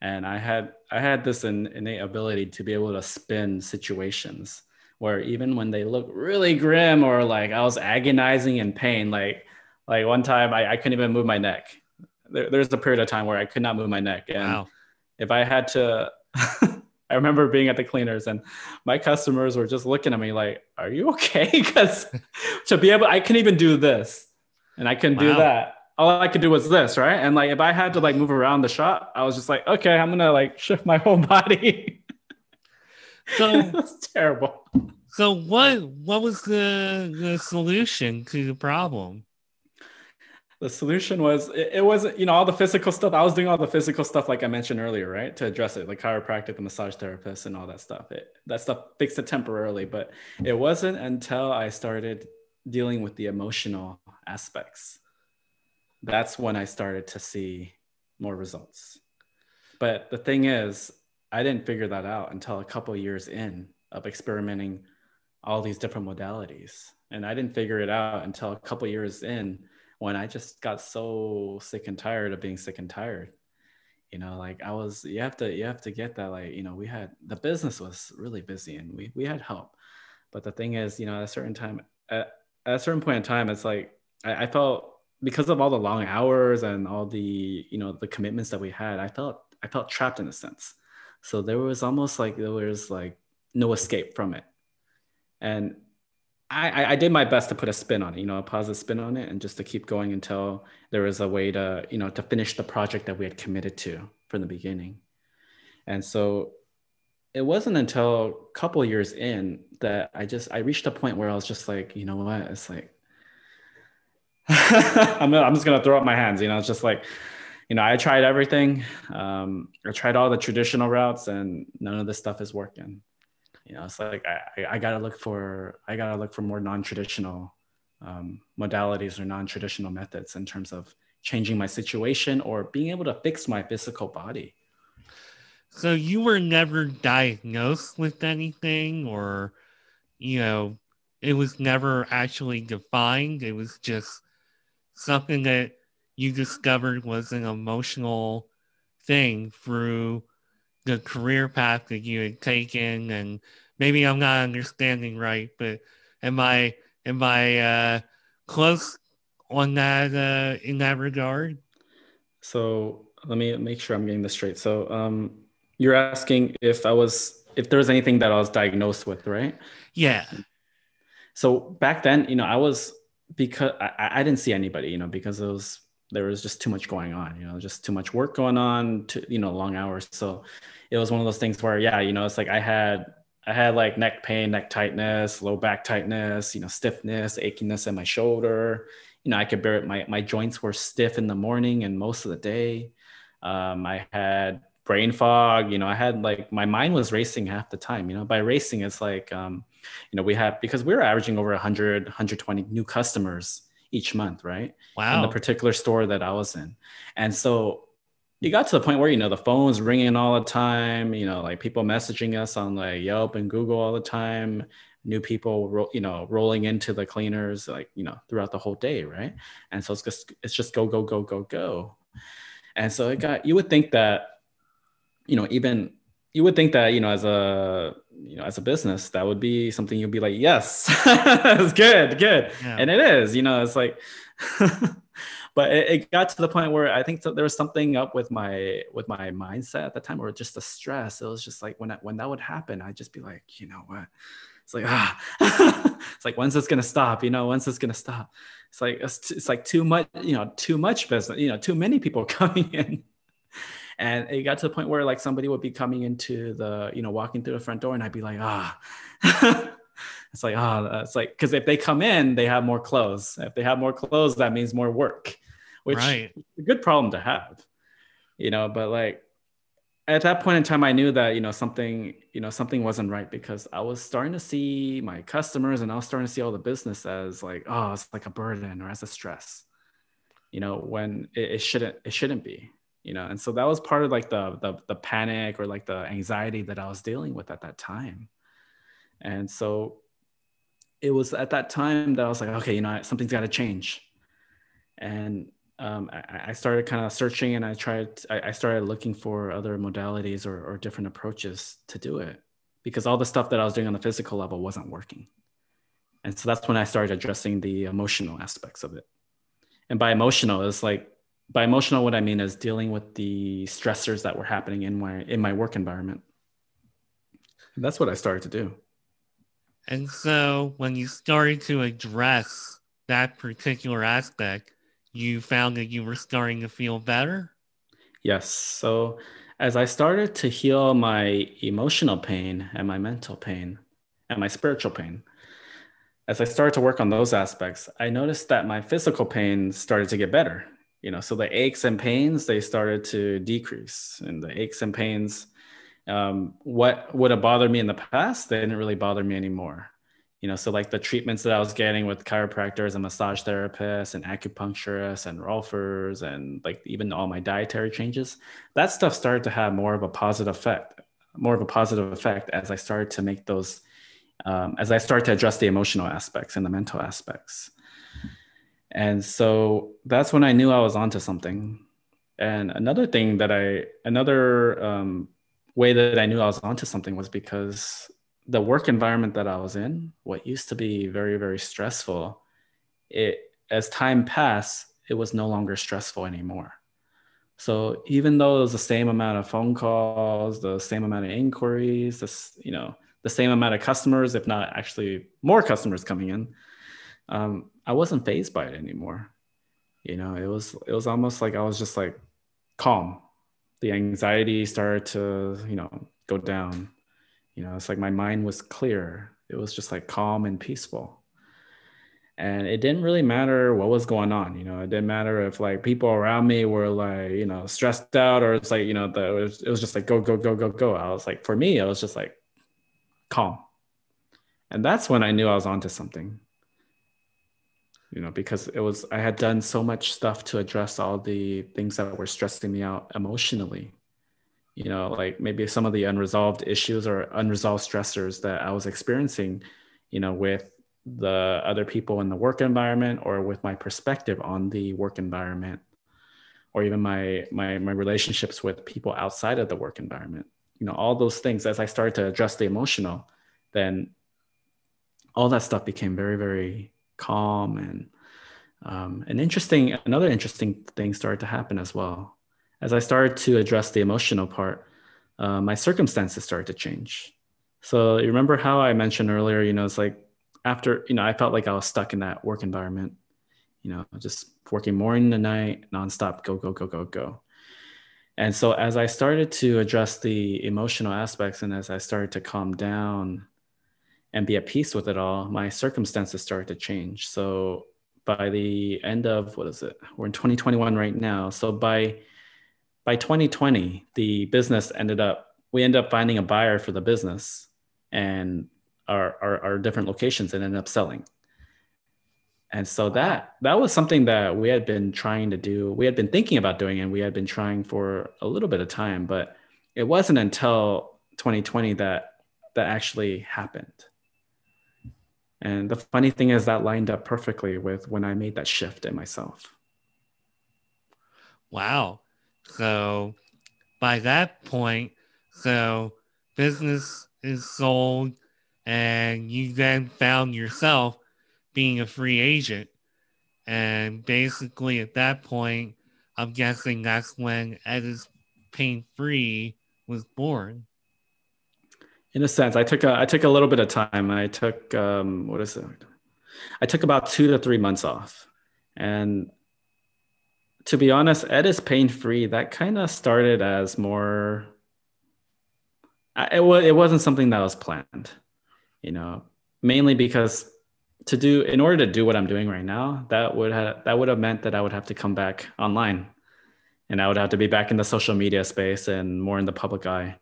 and I had I had this in, innate ability to be able to spin situations where even when they look really grim or like I was agonizing in pain, like like one time I, I couldn't even move my neck. There, there's a period of time where I could not move my neck, and wow. if I had to I remember being at the cleaners and my customers were just looking at me like, "Are you okay?" Because to be able, I couldn't even do this, and I couldn't wow. do that. All I could do was this, right? And like, if I had to like move around the shop, I was just like, "Okay, I'm gonna like shift my whole body." So it's terrible. So what what was the the solution to the problem? The solution was it, it, wasn't you know all the physical stuff i was doing all the physical stuff like i mentioned earlier right? To address it like chiropractic the massage therapist and all that stuff. It, that stuff fixed it temporarily but it wasn't until i started dealing with the emotional aspects that's when i started to see more results. But the thing is i didn't figure that out until a couple years in of experimenting all these different modalities. And i didn't figure it out until a couple years in when I just got so sick and tired of being sick and tired. You know, like I was, you have to, you have to get that. Like, you know, we had the business was really busy and we we had help, but the thing is, you know, at a certain time, at, at a certain point in time, it's like I, I felt because of all the long hours and all the you know the commitments that we had, I felt I felt trapped in a sense. So there was almost like there was like no escape from it, and I, I did my best to put a spin on it, you know, a positive spin on it, and just to keep going until there was a way to, you know, to finish the project that we had committed to from the beginning. And so it wasn't until a couple years in that I just I reached a point where I was just like, you know what, it's like I'm, I'm just gonna throw up my hands, you know, it's just like, you know, I tried everything. Um, I tried all the traditional routes, and none of this stuff is working you know it's like i, I gotta look for i gotta look for more non-traditional um, modalities or non-traditional methods in terms of changing my situation or being able to fix my physical body. So you were never diagnosed with anything or you know it was never actually defined. It was just something that you discovered was an emotional thing through the career path that you had taken and maybe i'm not understanding right but am i am i uh, close on that uh, in that regard? So let me make sure i'm getting this straight. So um, you're asking if i was if there was anything that i was diagnosed with right? Yeah. So back then you know i was because I, I didn't see anybody you know because it was there was just too much going on you know just too much work going on to you know long hours. So it was one of those things where yeah you know it's like i had i had like neck pain neck tightness low back tightness you know stiffness achiness in my shoulder. You know i could bear it. My, my joints were stiff in the morning and most of the day. Um, i had brain fog you know i had like my mind was racing half the time you know. By racing it's like um, you know we have because we were averaging over 100 120 new customers each month right? Wow in the particular store that i was in. And so you got to the point where you know the phone's ringing all the time you know like people messaging us on like yelp and google all the time new people ro- you know rolling into the cleaners like you know throughout the whole day right? And so it's just it's just go go go go go. And so it got you would think that you know even you would think that you know as a you know as a business that would be something you'd be like yes it's good good yeah. and it is you know it's like but it, it, got to the point where I think there was something up with my with my mindset at the time, or just the stress. It was just like when I, when that would happen, I'd just be like, you know what? It's like ah, it's like when's this gonna stop? You know, when's this gonna stop? It's like it's, it's like too much, you know, too much business. You know, too many people coming in. And it got to the point where like somebody would be coming into the, you know, walking through the front door, and I'd be like, ah. it's like ah, oh, it's like because if they come in, they have more clothes. If they have more clothes, that means more work which right. a good problem to have, you know, but like at that point in time, I knew that, you know, something, you know, something wasn't right because I was starting to see my customers and I was starting to see all the business as like, oh, it's like a burden or as a stress, you know, when it, it shouldn't, it shouldn't be, you know? And so that was part of like the, the, the panic or like the anxiety that I was dealing with at that time. And so it was at that time that I was like, okay, you know, something's got to change. And um, I, I, started kind of searching and I tried, I, I started looking for other modalities or, or, different approaches to do it because all the stuff that I was doing on the physical level wasn't working. And so that's when I started addressing the emotional aspects of it. And by emotional, it's like, by emotional, what I mean is dealing with the stressors that were happening in my, in my work environment. And that's what I started to do. And so when you started to address that particular aspect, you found that you were starting to feel better? Yes. So as I started to heal my emotional pain and my mental pain and my spiritual pain, as I started to work on those aspects, I noticed that my physical pain started to get better. You know, so the aches and pains they started to decrease, and the aches and pains, um, what would have bothered me in the past, they didn't really bother me anymore. You know so like the treatments that i was getting with chiropractors and massage therapists and acupuncturists and rolfers and like even all my dietary changes that stuff started to have more of a positive effect more of a positive effect as i started to make those um, as i started to address the emotional aspects and the mental aspects And so that's when I knew I was onto something. And another thing that I, another um, way that I knew I was onto something was because the work environment that I was in, what used to be very, very stressful, it as time passed, it was no longer stressful anymore. So even though it was the same amount of phone calls, the same amount of inquiries, this, you know, the same amount of customers, if not actually more customers coming in, um, I wasn't phased by it anymore. You know, it was it was almost like I was just like calm. The anxiety started to, you know, go down. You know, it's like my mind was clear. It was just like calm and peaceful and it didn't really matter what was going on you know it didn't matter if like people around me were like you know stressed out or it's like you know the, it, was, it was just like go go go go go i was like for me it was just like calm and that's when i knew i was onto something you know because it was i had done so much stuff to address all the things that were stressing me out emotionally. You know like maybe some of the unresolved issues or unresolved stressors that i was experiencing you know with the other people in the work environment or with my perspective on the work environment or even my my my relationships with people outside of the work environment. You know all those things as i started to address the emotional then all that stuff became very very calm and um, an interesting another interesting thing started to happen as well. As i started to address the emotional part uh, my circumstances started to change. So you remember how i mentioned earlier you know it's like after you know i felt like i was stuck in that work environment you know just working morning to night nonstop go go go go go. And so as i started to address the emotional aspects and as i started to calm down and be at peace with it all my circumstances started to change so by the end of what is it we're in 2021 right now so by by 2020 the business ended up we ended up finding a buyer for the business and our, our, our different locations and ended up selling. And so that that was something that we had been trying to do. We had been thinking about doing, and we had been trying for a little bit of time, but it wasn't until 2020 that that actually happened. And the funny thing is that lined up perfectly with when I made that shift in myself. Wow. So by that point, so business is sold, and you then found yourself being a free agent. And basically, at that point, I'm guessing that's when Ed is Pain Free was born. In a sense, I took a I took a little bit of time. I took um, what is it? I took about two to three months off, and to be honest, Ed is Pain Free. That kind of started as more. It was it wasn't something that was planned you know, mainly because to do in order to do what I'm doing right now, that would have that would have meant that I would have to come back online and I would have to be back in the social media space and more in the public eye.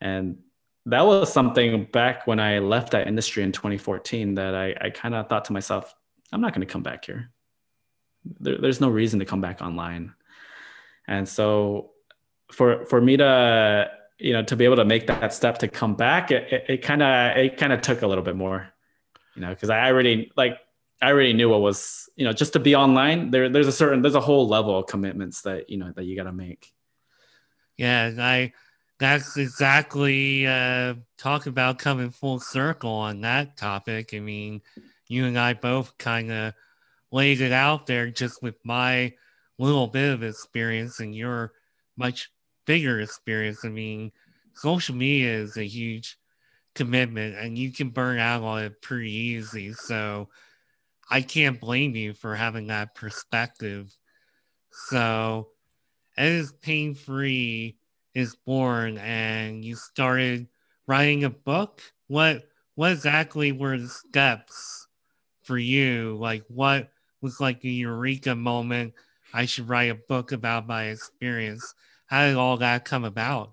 And that was something back when I left that industry in 2014 that I, I kind of thought to myself, I'm not going to come back here. There, there's no reason to come back online. And so for for me to you know to be able to make that step to come back it kind of it kind of took a little bit more you know because i already like i already knew what was you know just to be online there there's a certain there's a whole level of commitments that you know that you got to make yeah i that's exactly uh talk about coming full circle on that topic i mean you and i both kind of laid it out there just with my little bit of experience and your much bigger experience. I mean, social media is a huge commitment and you can burn out on it pretty easy. So I can't blame you for having that perspective. So Ed is Pain Free is born and you started writing a book, what what exactly were the steps for you? Like what was like a eureka moment? I should write a book about my experience how did all that come about?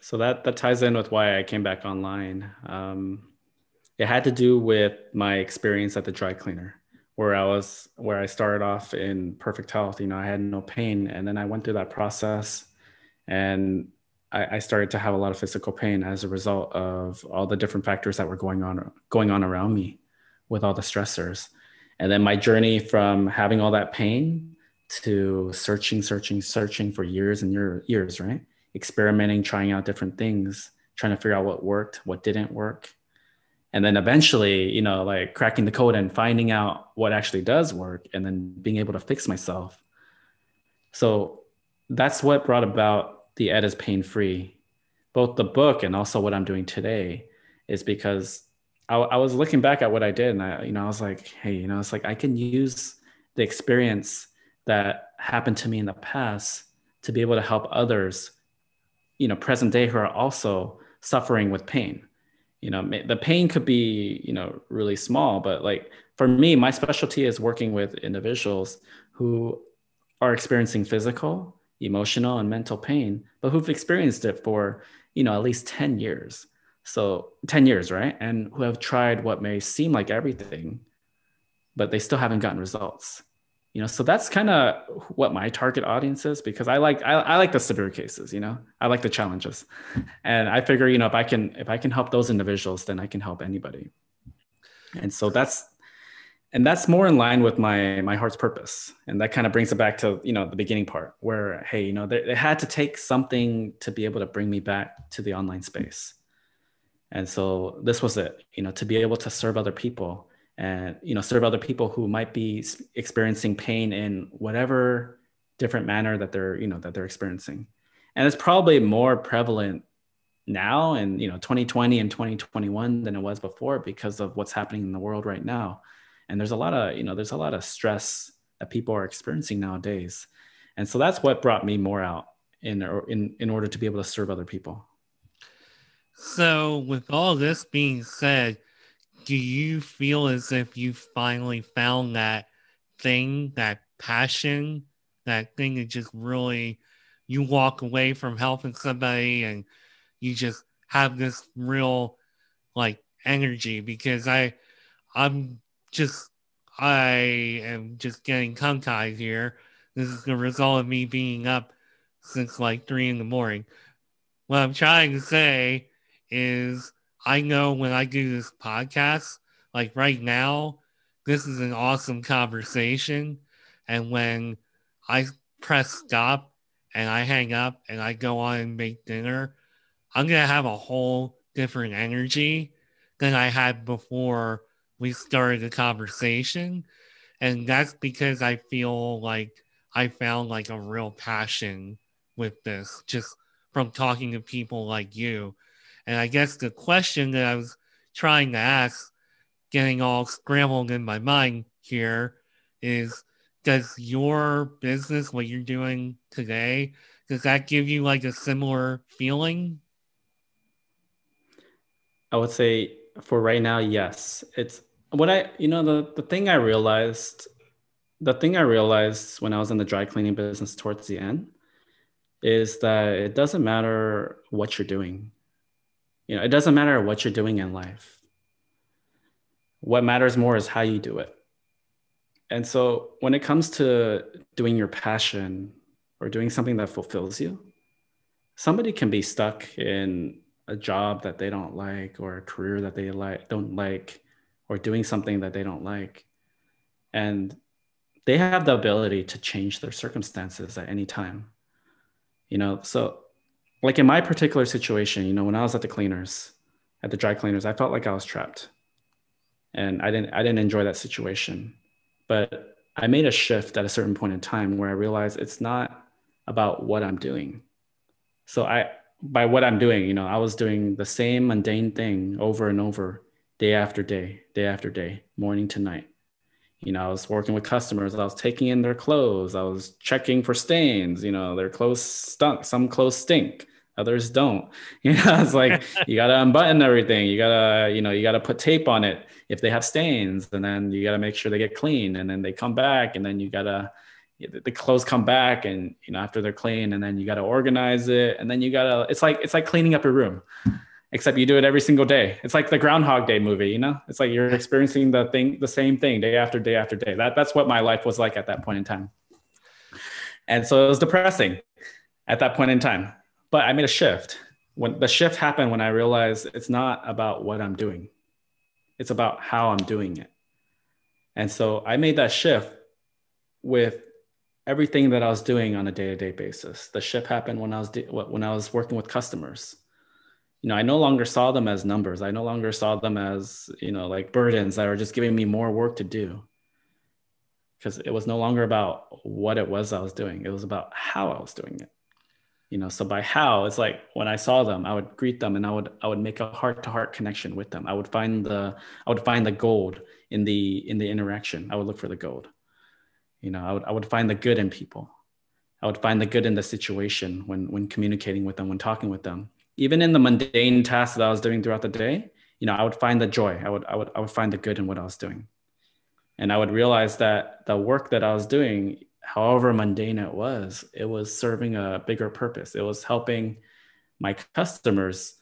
So that that ties in with why I came back online. Um, it had to do with my experience at the dry cleaner, where I was, where I started off in perfect health. You know, I had no pain, and then I went through that process, and I, I started to have a lot of physical pain as a result of all the different factors that were going on going on around me, with all the stressors. And then my journey from having all that pain to searching, searching, searching for years and year, years, right? Experimenting, trying out different things, trying to figure out what worked, what didn't work. And then eventually, you know, like cracking the code and finding out what actually does work and then being able to fix myself. So that's what brought about the Ed is pain free, both the book and also what I'm doing today, is because I, I was looking back at what I did and I, you know, I was like, hey, you know, it's like I can use the experience that happened to me in the past to be able to help others, you know, present day who are also suffering with pain. You know, the pain could be, you know, really small, but like for me, my specialty is working with individuals who are experiencing physical, emotional, and mental pain, but who've experienced it for, you know, at least 10 years. So 10 years, right? And who have tried what may seem like everything, but they still haven't gotten results. You know, so that's kind of what my target audience is because I like I, I like the severe cases, you know, I like the challenges. And I figure, you know, if I can if I can help those individuals, then I can help anybody. And so that's and that's more in line with my my heart's purpose. And that kind of brings it back to you know the beginning part where hey you know they, they, had to take something to be able to bring me back to the online space. And so this was it you know to be able to serve other people and you know serve other people who might be experiencing pain in whatever different manner that they're you know that they're experiencing. And it's probably more prevalent now in you know 2020 and 2021 than it was before because of what's happening in the world right now and there's a lot of you know there's a lot of stress that people are experiencing nowadays. And so that's what brought me more out in in in order to be able to serve other people. So, with all this being said, do you feel as if you finally found that thing, that passion, that thing that just really you walk away from helping somebody and you just have this real like energy? Because I I'm just I am just getting tongue tied here. This is the result of me being up since like three in the morning. What I'm trying to say is I know when I do this podcast, like right now, this is an awesome conversation. And when I press stop and I hang up and I go on and make dinner, I'm going to have a whole different energy than I had before we started the conversation. And that's because I feel like I found like a real passion with this just from talking to people like you and I guess the question that I was trying to ask, getting all scrambled in my mind here, is does your business, what you're doing today, does that give you like a similar feeling? I would say for right now, yes. It's what I, you know, the, the thing I realized, the thing I realized when I was in the dry cleaning business towards the end is that it doesn't matter what you're doing you know, it doesn't matter what you're doing in life. What matters more is how you do it. And so when it comes to doing your passion or doing something that fulfills you, somebody can be stuck in a job that they don't like or a career that they like don't like or doing something that they don't like. And they have the ability to change their circumstances at any time. You know, so like in my particular situation, you know, when I was at the cleaners, at the dry cleaners, I felt like I was trapped. And I didn't I didn't enjoy that situation. But I made a shift at a certain point in time where I realized it's not about what I'm doing. So I by what I'm doing, you know, I was doing the same mundane thing over and over, day after day, day after day, morning to night. You know, I was working with customers, I was taking in their clothes, I was checking for stains, you know, their clothes stunk, some clothes stink. Others don't. You know it's like you gotta unbutton everything. You gotta you know you gotta put tape on it if they have stains and then you gotta make sure they get clean and then they come back and then you gotta the clothes come back and you know after they're clean and then you gotta organize it and then you gotta it's like it's like cleaning up your room except you do it every single day it's like the groundhog day movie you know it's like you're experiencing the thing the same thing day after day after day that that's what my life was like at that point in time and so it was depressing at that point in time but I made a shift. When the shift happened when I realized it's not about what I'm doing. It's about how I'm doing it. And so I made that shift with everything that I was doing on a day-to-day basis. The shift happened when I was de- when I was working with customers. You know, I no longer saw them as numbers. I no longer saw them as, you know, like burdens that are just giving me more work to do. Because it was no longer about what it was I was doing. It was about how I was doing it. You know, so by how it's like when I saw them, I would greet them and I would I would make a heart-to-heart connection with them. I would find the I would find the gold in the in the interaction. I would look for the gold you know I would, I would find the good in people i would find the good in the situation when when communicating with them when talking with them even in the mundane tasks that i was doing throughout the day you know i would find the joy. I would i would i would find the good in what i was doing. And i would realize that the work that i was doing however mundane it was it was serving a bigger purpose. It was helping my customers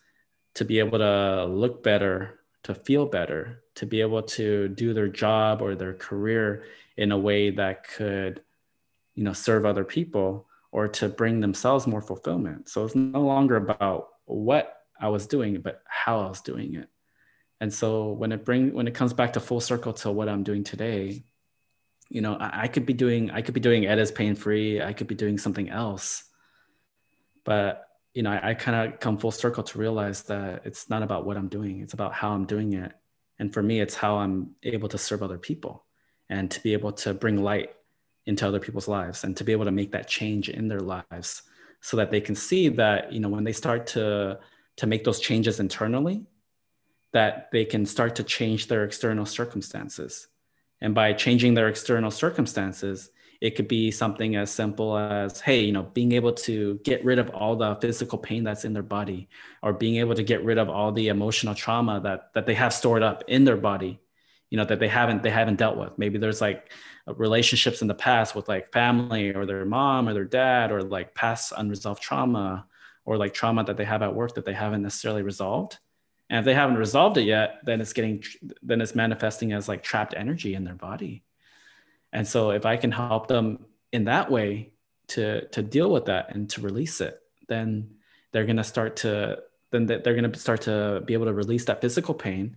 to be able to look better to feel better to be able to do their job or their career in a way that could you know serve other people or to bring themselves more fulfillment. So it's no longer about what i was doing but how i was doing it. And so when it bring when it comes back to full circle to what i'm doing today you know i, I could be doing i could be doing ed is pain free i could be doing something else. But you know i, I kind of come full circle to realize that it's not about what i'm doing. It's about how i'm doing it. And for me it's how i'm able to serve other people and to be able to bring light into other people's lives and to be able to make that change in their lives so that they can see that you know when they start to to make those changes internally that they can start to change their external circumstances. And by changing their external circumstances it could be something as simple as hey you know being able to get rid of all the physical pain that's in their body or being able to get rid of all the emotional trauma that that they have stored up in their body you know that they haven't they haven't dealt with. Maybe there's like relationships in the past with like family or their mom or their dad or like past unresolved trauma or like trauma that they have at work that they haven't necessarily resolved. And if they haven't resolved it yet then it's getting then it's manifesting as like trapped energy in their body. And so if i can help them in that way to to deal with that and to release it then they're going to start to then they're going to start to be able to release that physical pain.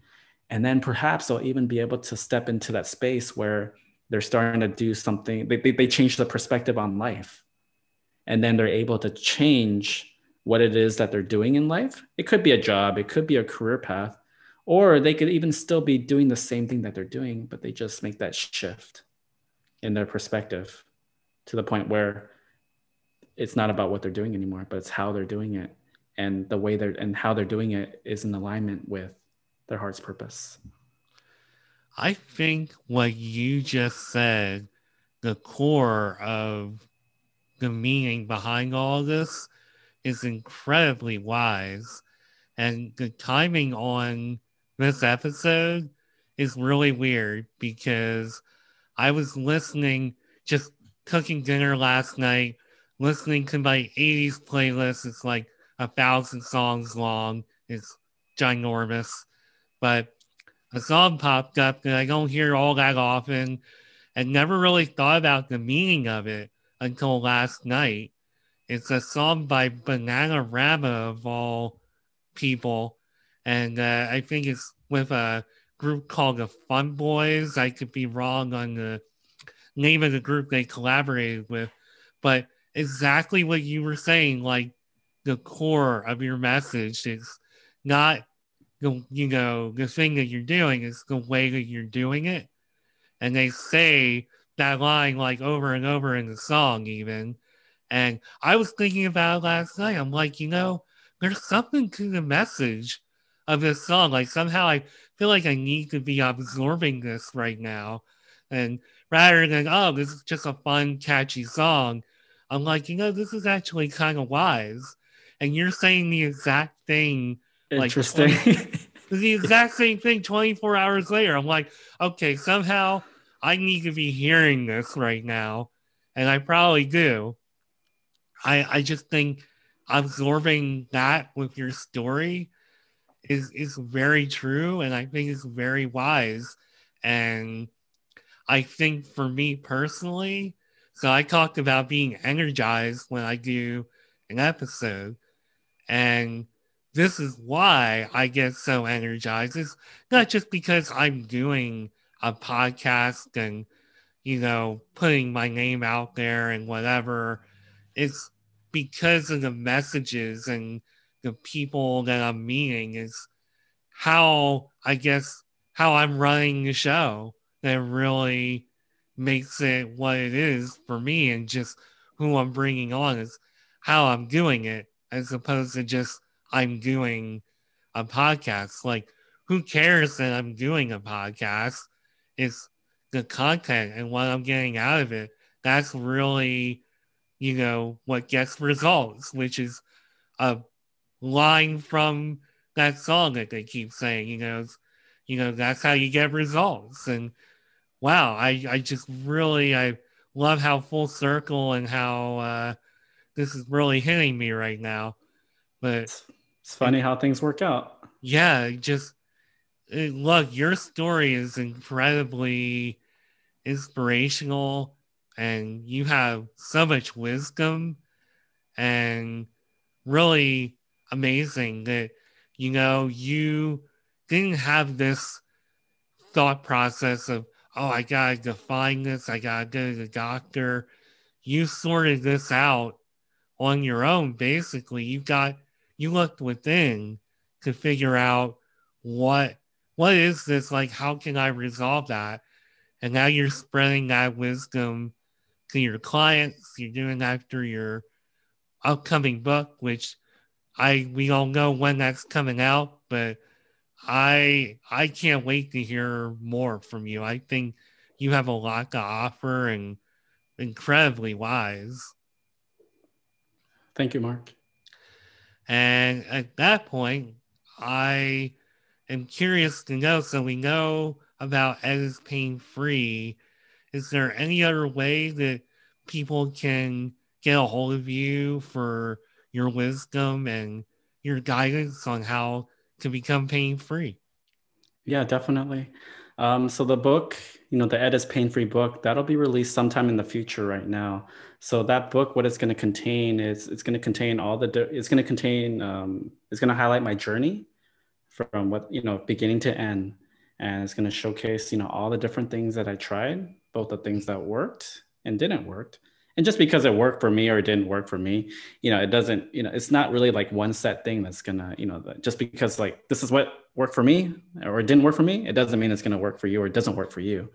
And then perhaps they'll even be able to step into that space where they're starting to do something they, they, they change the perspective on life. And then they're able to change what it is that they're doing in life. It could be a job it could be a career path or they could even still be doing the same thing that they're doing but they just make that shift in their perspective to the point where it's not about what they're doing anymore but it's how they're doing it. And the way they're and how they're doing it is in alignment with their heart's purpose. I think what you just said, the core of the meaning behind all this, is incredibly wise. And the timing on this episode is really weird because I was listening, just cooking dinner last night, listening to my 80s playlist. It's like a thousand songs long, it's ginormous but a song popped up that I don't hear all that often and never really thought about the meaning of it until last night. It's a song by Bananarama of all people, and uh, I think it's with a group called the Fun Boys. I could be wrong on the name of the group they collaborated with, but exactly what you were saying, like the core of your message is not you know the thing that you're doing is the way that you're doing it. And they say that line like over and over in the song even. And i was thinking about it last night. I'm like you know there's something to the message of this song. Like somehow i feel like i need to be absorbing this right now. And rather than oh this is just a fun catchy song i'm like you know this is actually kind of wise. And you're saying the exact thing Interesting. Like, the exact same thing 24 hours later. I'm like, okay, somehow I need to be hearing this right now. And I probably do. I I just think absorbing that with your story is is very true and I think it's very wise. And I think for me personally, so I talked about being energized when I do an episode. And this is why I get so energized. It's not just because I'm doing a podcast and you know putting my name out there and whatever it's because of the messages and the people that I'm meeting is how I guess how I'm running the show that really makes it what it is for me and just who I'm bringing on is how I'm doing it as opposed to just I'm doing a podcast. Like, who cares that I'm doing a podcast? It's the content and what I'm getting out of it. That's really, you know, what gets results, which is a line from that song that they keep saying, you know, you know, that's how you get results. And wow, I, I just really, I love how full circle and how uh, this is really hitting me right now. But it's, funny how things work out. Yeah, just eh, look, your story is incredibly inspirational and you have so much wisdom and really amazing that you know you didn't have this thought process of oh i gotta define this i gotta go to the doctor you sorted this out on your own basically you got you looked within to figure out what what is this like how can i resolve that and now you're spreading that wisdom to your clients you're doing through your upcoming book which I we all know when that's coming out, but I I can't wait to hear more from you. I think you have a lot to offer and incredibly wise. Thank you, Mark. And at that point, I am curious to know. So we know about Ed pain free. Is there any other way that people can get a hold of you for your wisdom and your guidance on how to become pain free. Yeah, definitely. Um, so the book, you know, the Ed is Pain Free book, that'll be released sometime in the future right now. So that book, what it's going to contain is it's going to contain all the, it's going to contain, um, it's going to highlight my journey from what, you know, beginning to end. And it's going to showcase, you know, all the different things that I tried, both the things that worked and didn't work and just because it worked for me or it didn't work for me you know it doesn't you know it's not really like one set thing that's gonna you know just because like this is what worked for me or it didn't work for me it doesn't mean it's gonna work for you or it doesn't work for you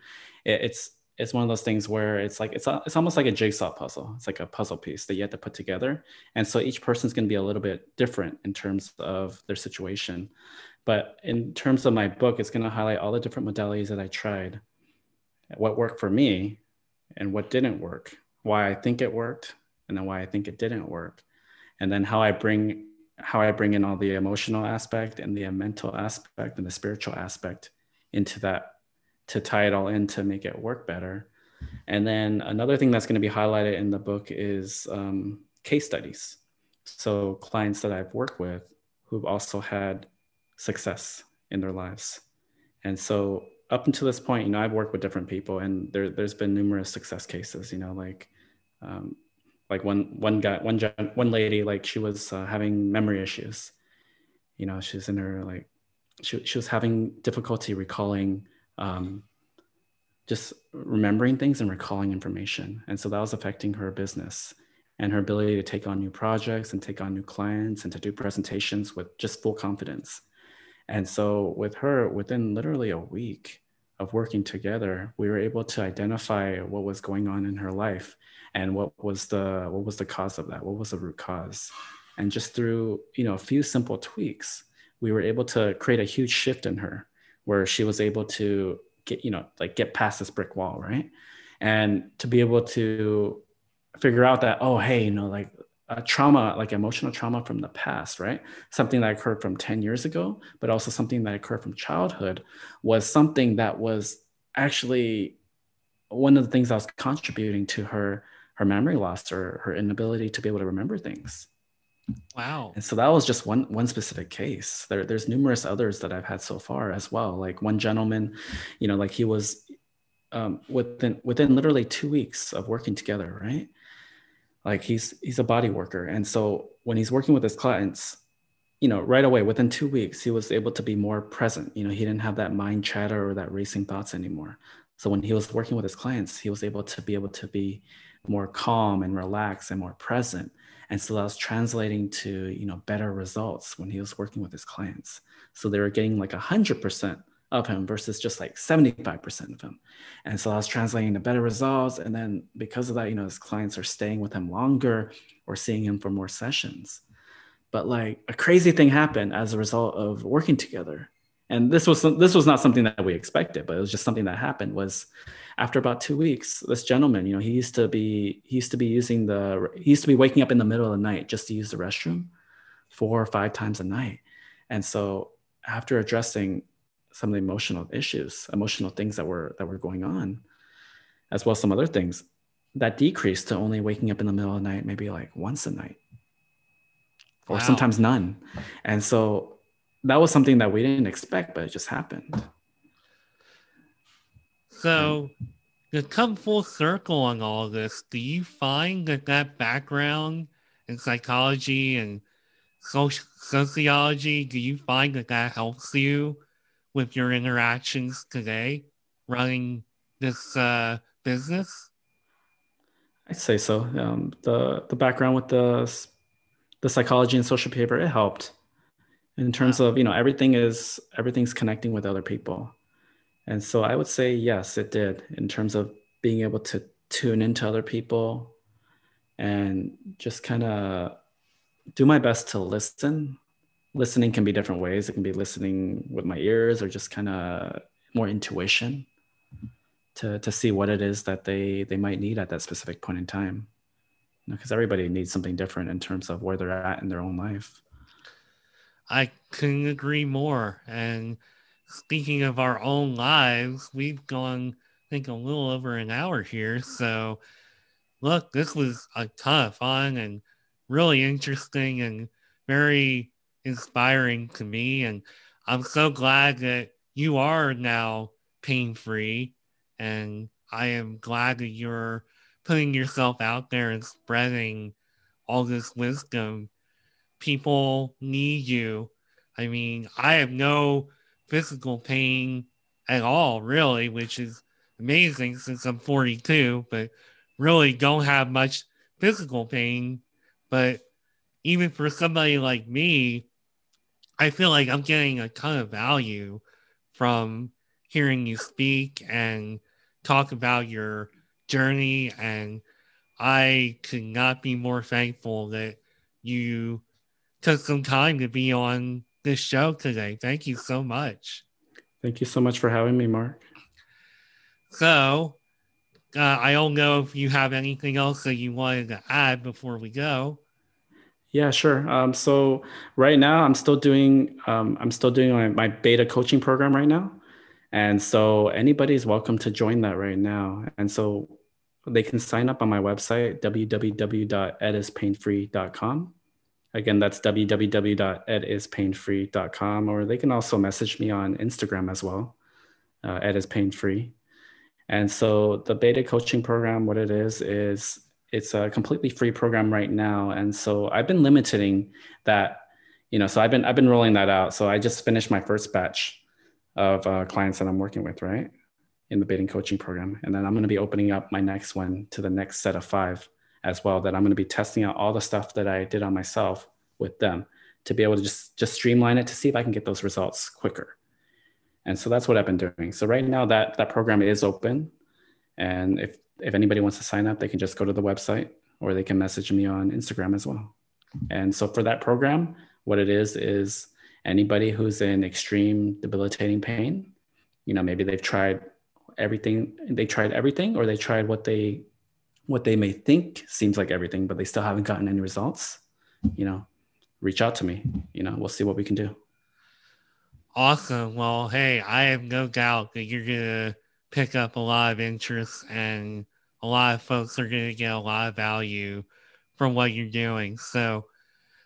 it, it's it's one of those things where it's like it's it's almost like a jigsaw puzzle. It's like a puzzle piece that you have to put together. And so each person's going to be a little bit different in terms of their situation. But in terms of my book it's going to highlight all the different modalities that i tried. What worked for me and what didn't work. Why I think it worked and then why I think it didn't work. And then how I bring how I bring in all the emotional aspect and the mental aspect and the spiritual aspect into that to tie it all in to make it work better. And then another thing that's going to be highlighted in the book is um, case studies. So clients that I've worked with who've also had success in their lives. And so up until this point, you know, I've worked with different people and there, there's been numerous success cases, you know, like um, like one one guy one one lady like she was uh, having memory issues you know she's in her like she, she was having difficulty recalling um, just remembering things and recalling information. And so that was affecting her business and her ability to take on new projects and take on new clients and to do presentations with just full confidence. And so with her within literally a week of working together we were able to identify what was going on in her life and what was the what was the cause of that? What was the root cause? And just through you know a few simple tweaks we were able to create a huge shift in her where she was able to get you know like get past this brick wall right and to be able to figure out that oh hey you know like a trauma like emotional trauma from the past right something that occurred from 10 years ago but also something that occurred from childhood was something that was actually one of the things that was contributing to her her memory loss or her inability to be able to remember things. Wow. And so that was just one one specific case. There, there's numerous others that I've had so far as well. Like one gentleman, you know, like he was um, within within literally two weeks of working together, right? Like he's he's a body worker, and so when he's working with his clients, you know, right away within two weeks, he was able to be more present. You know, he didn't have that mind chatter or that racing thoughts anymore. So when he was working with his clients, he was able to be able to be more calm and relaxed and more present. And so that was translating to, you know, better results when he was working with his clients. So they were getting like a hundred percent of him versus just like 75% of him. And so I was translating to better results. And then because of that, you know, his clients are staying with him longer or seeing him for more sessions. But like a crazy thing happened as a result of working together. And this was this was not something that we expected, but it was just something that happened was after about two weeks, this gentleman, you know, he used to be he used to be using the he used to be waking up in the middle of the night just to use the restroom four or five times a night. And so after addressing some of the emotional issues, emotional things that were that were going on, as well as some other things, that decreased to only waking up in the middle of the night, maybe like once a night, or wow. sometimes none. And so that was something that we didn't expect, but it just happened. So, to come full circle on all this, do you find that that background in psychology and sociology, do you find that that helps you with your interactions today running this uh, business? I'd say so. Um, the the background with the the psychology and social behavior it helped in terms wow. of you know everything is everything's connecting with other people, and so I would say yes, it did in terms of being able to tune into other people and just kind of do my best to listen listening can be different ways. It can be listening with my ears or just kind of more intuition to to see what it is that they they might need at that specific point in time. Because you know, everybody needs something different in terms of where they're at in their own life. I couldn't agree more. And speaking of our own lives, we've gone, I think, a little over an hour here. So, look, this was a ton of fun and really interesting and very inspiring to me. And I'm so glad that you are now pain free. And I am glad that you're putting yourself out there and spreading all this wisdom. People need you. I mean, I have no physical pain at all, really, which is amazing since I'm 42, but really don't have much physical pain. But even for somebody like me, I feel like I'm getting a ton of value from hearing you speak and talk about your journey. And I could not be more thankful that you took some time to be on this show today. Thank you so much. Thank you so much for having me, Mark. So, uh, I don't know if you have anything else that you wanted to add before we go. Yeah, sure. Um, so right now I'm still doing um, I'm still doing my, my beta coaching program right now, and so anybody's welcome to join that right now. And so they can sign up on my website www.edispainfree.com. Again, that's www.edispainfree.com, or they can also message me on Instagram as well, uh, edispainfree. And so the beta coaching program, what it is, is it's a completely free program right now. And so i've been limiting that you know so i've been i've been rolling that out. So i just finished my first batch of uh, clients that i'm working with right in the beta coaching program. And then i'm going to be opening up my next one to the next set of five as well that i'm going to be testing out all the stuff that i did on myself with them to be able to just just streamline it to see if i can get those results quicker. And so that's what i've been doing. So right now that that program is open. And if if anybody wants to sign up, they can just go to the website or they can message me on Instagram as well. And so for that program, what it is is anybody who's in extreme debilitating pain, you know, maybe they've tried everything, they tried everything, or they tried what they what they may think seems like everything, but they still haven't gotten any results, you know, reach out to me. You know, we'll see what we can do. Awesome. Well, hey, I have no doubt that you're gonna pick up a lot of interest and a lot of folks are to get a lot of value from what you're doing. So,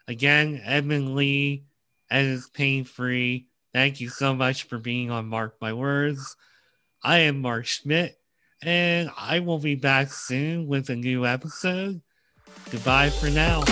again, Edmund Lee, Ed is pain free. Thank you so much for being on Mark My Words. I am Mark Schmidt, and I will be back soon with a new episode. Goodbye for now.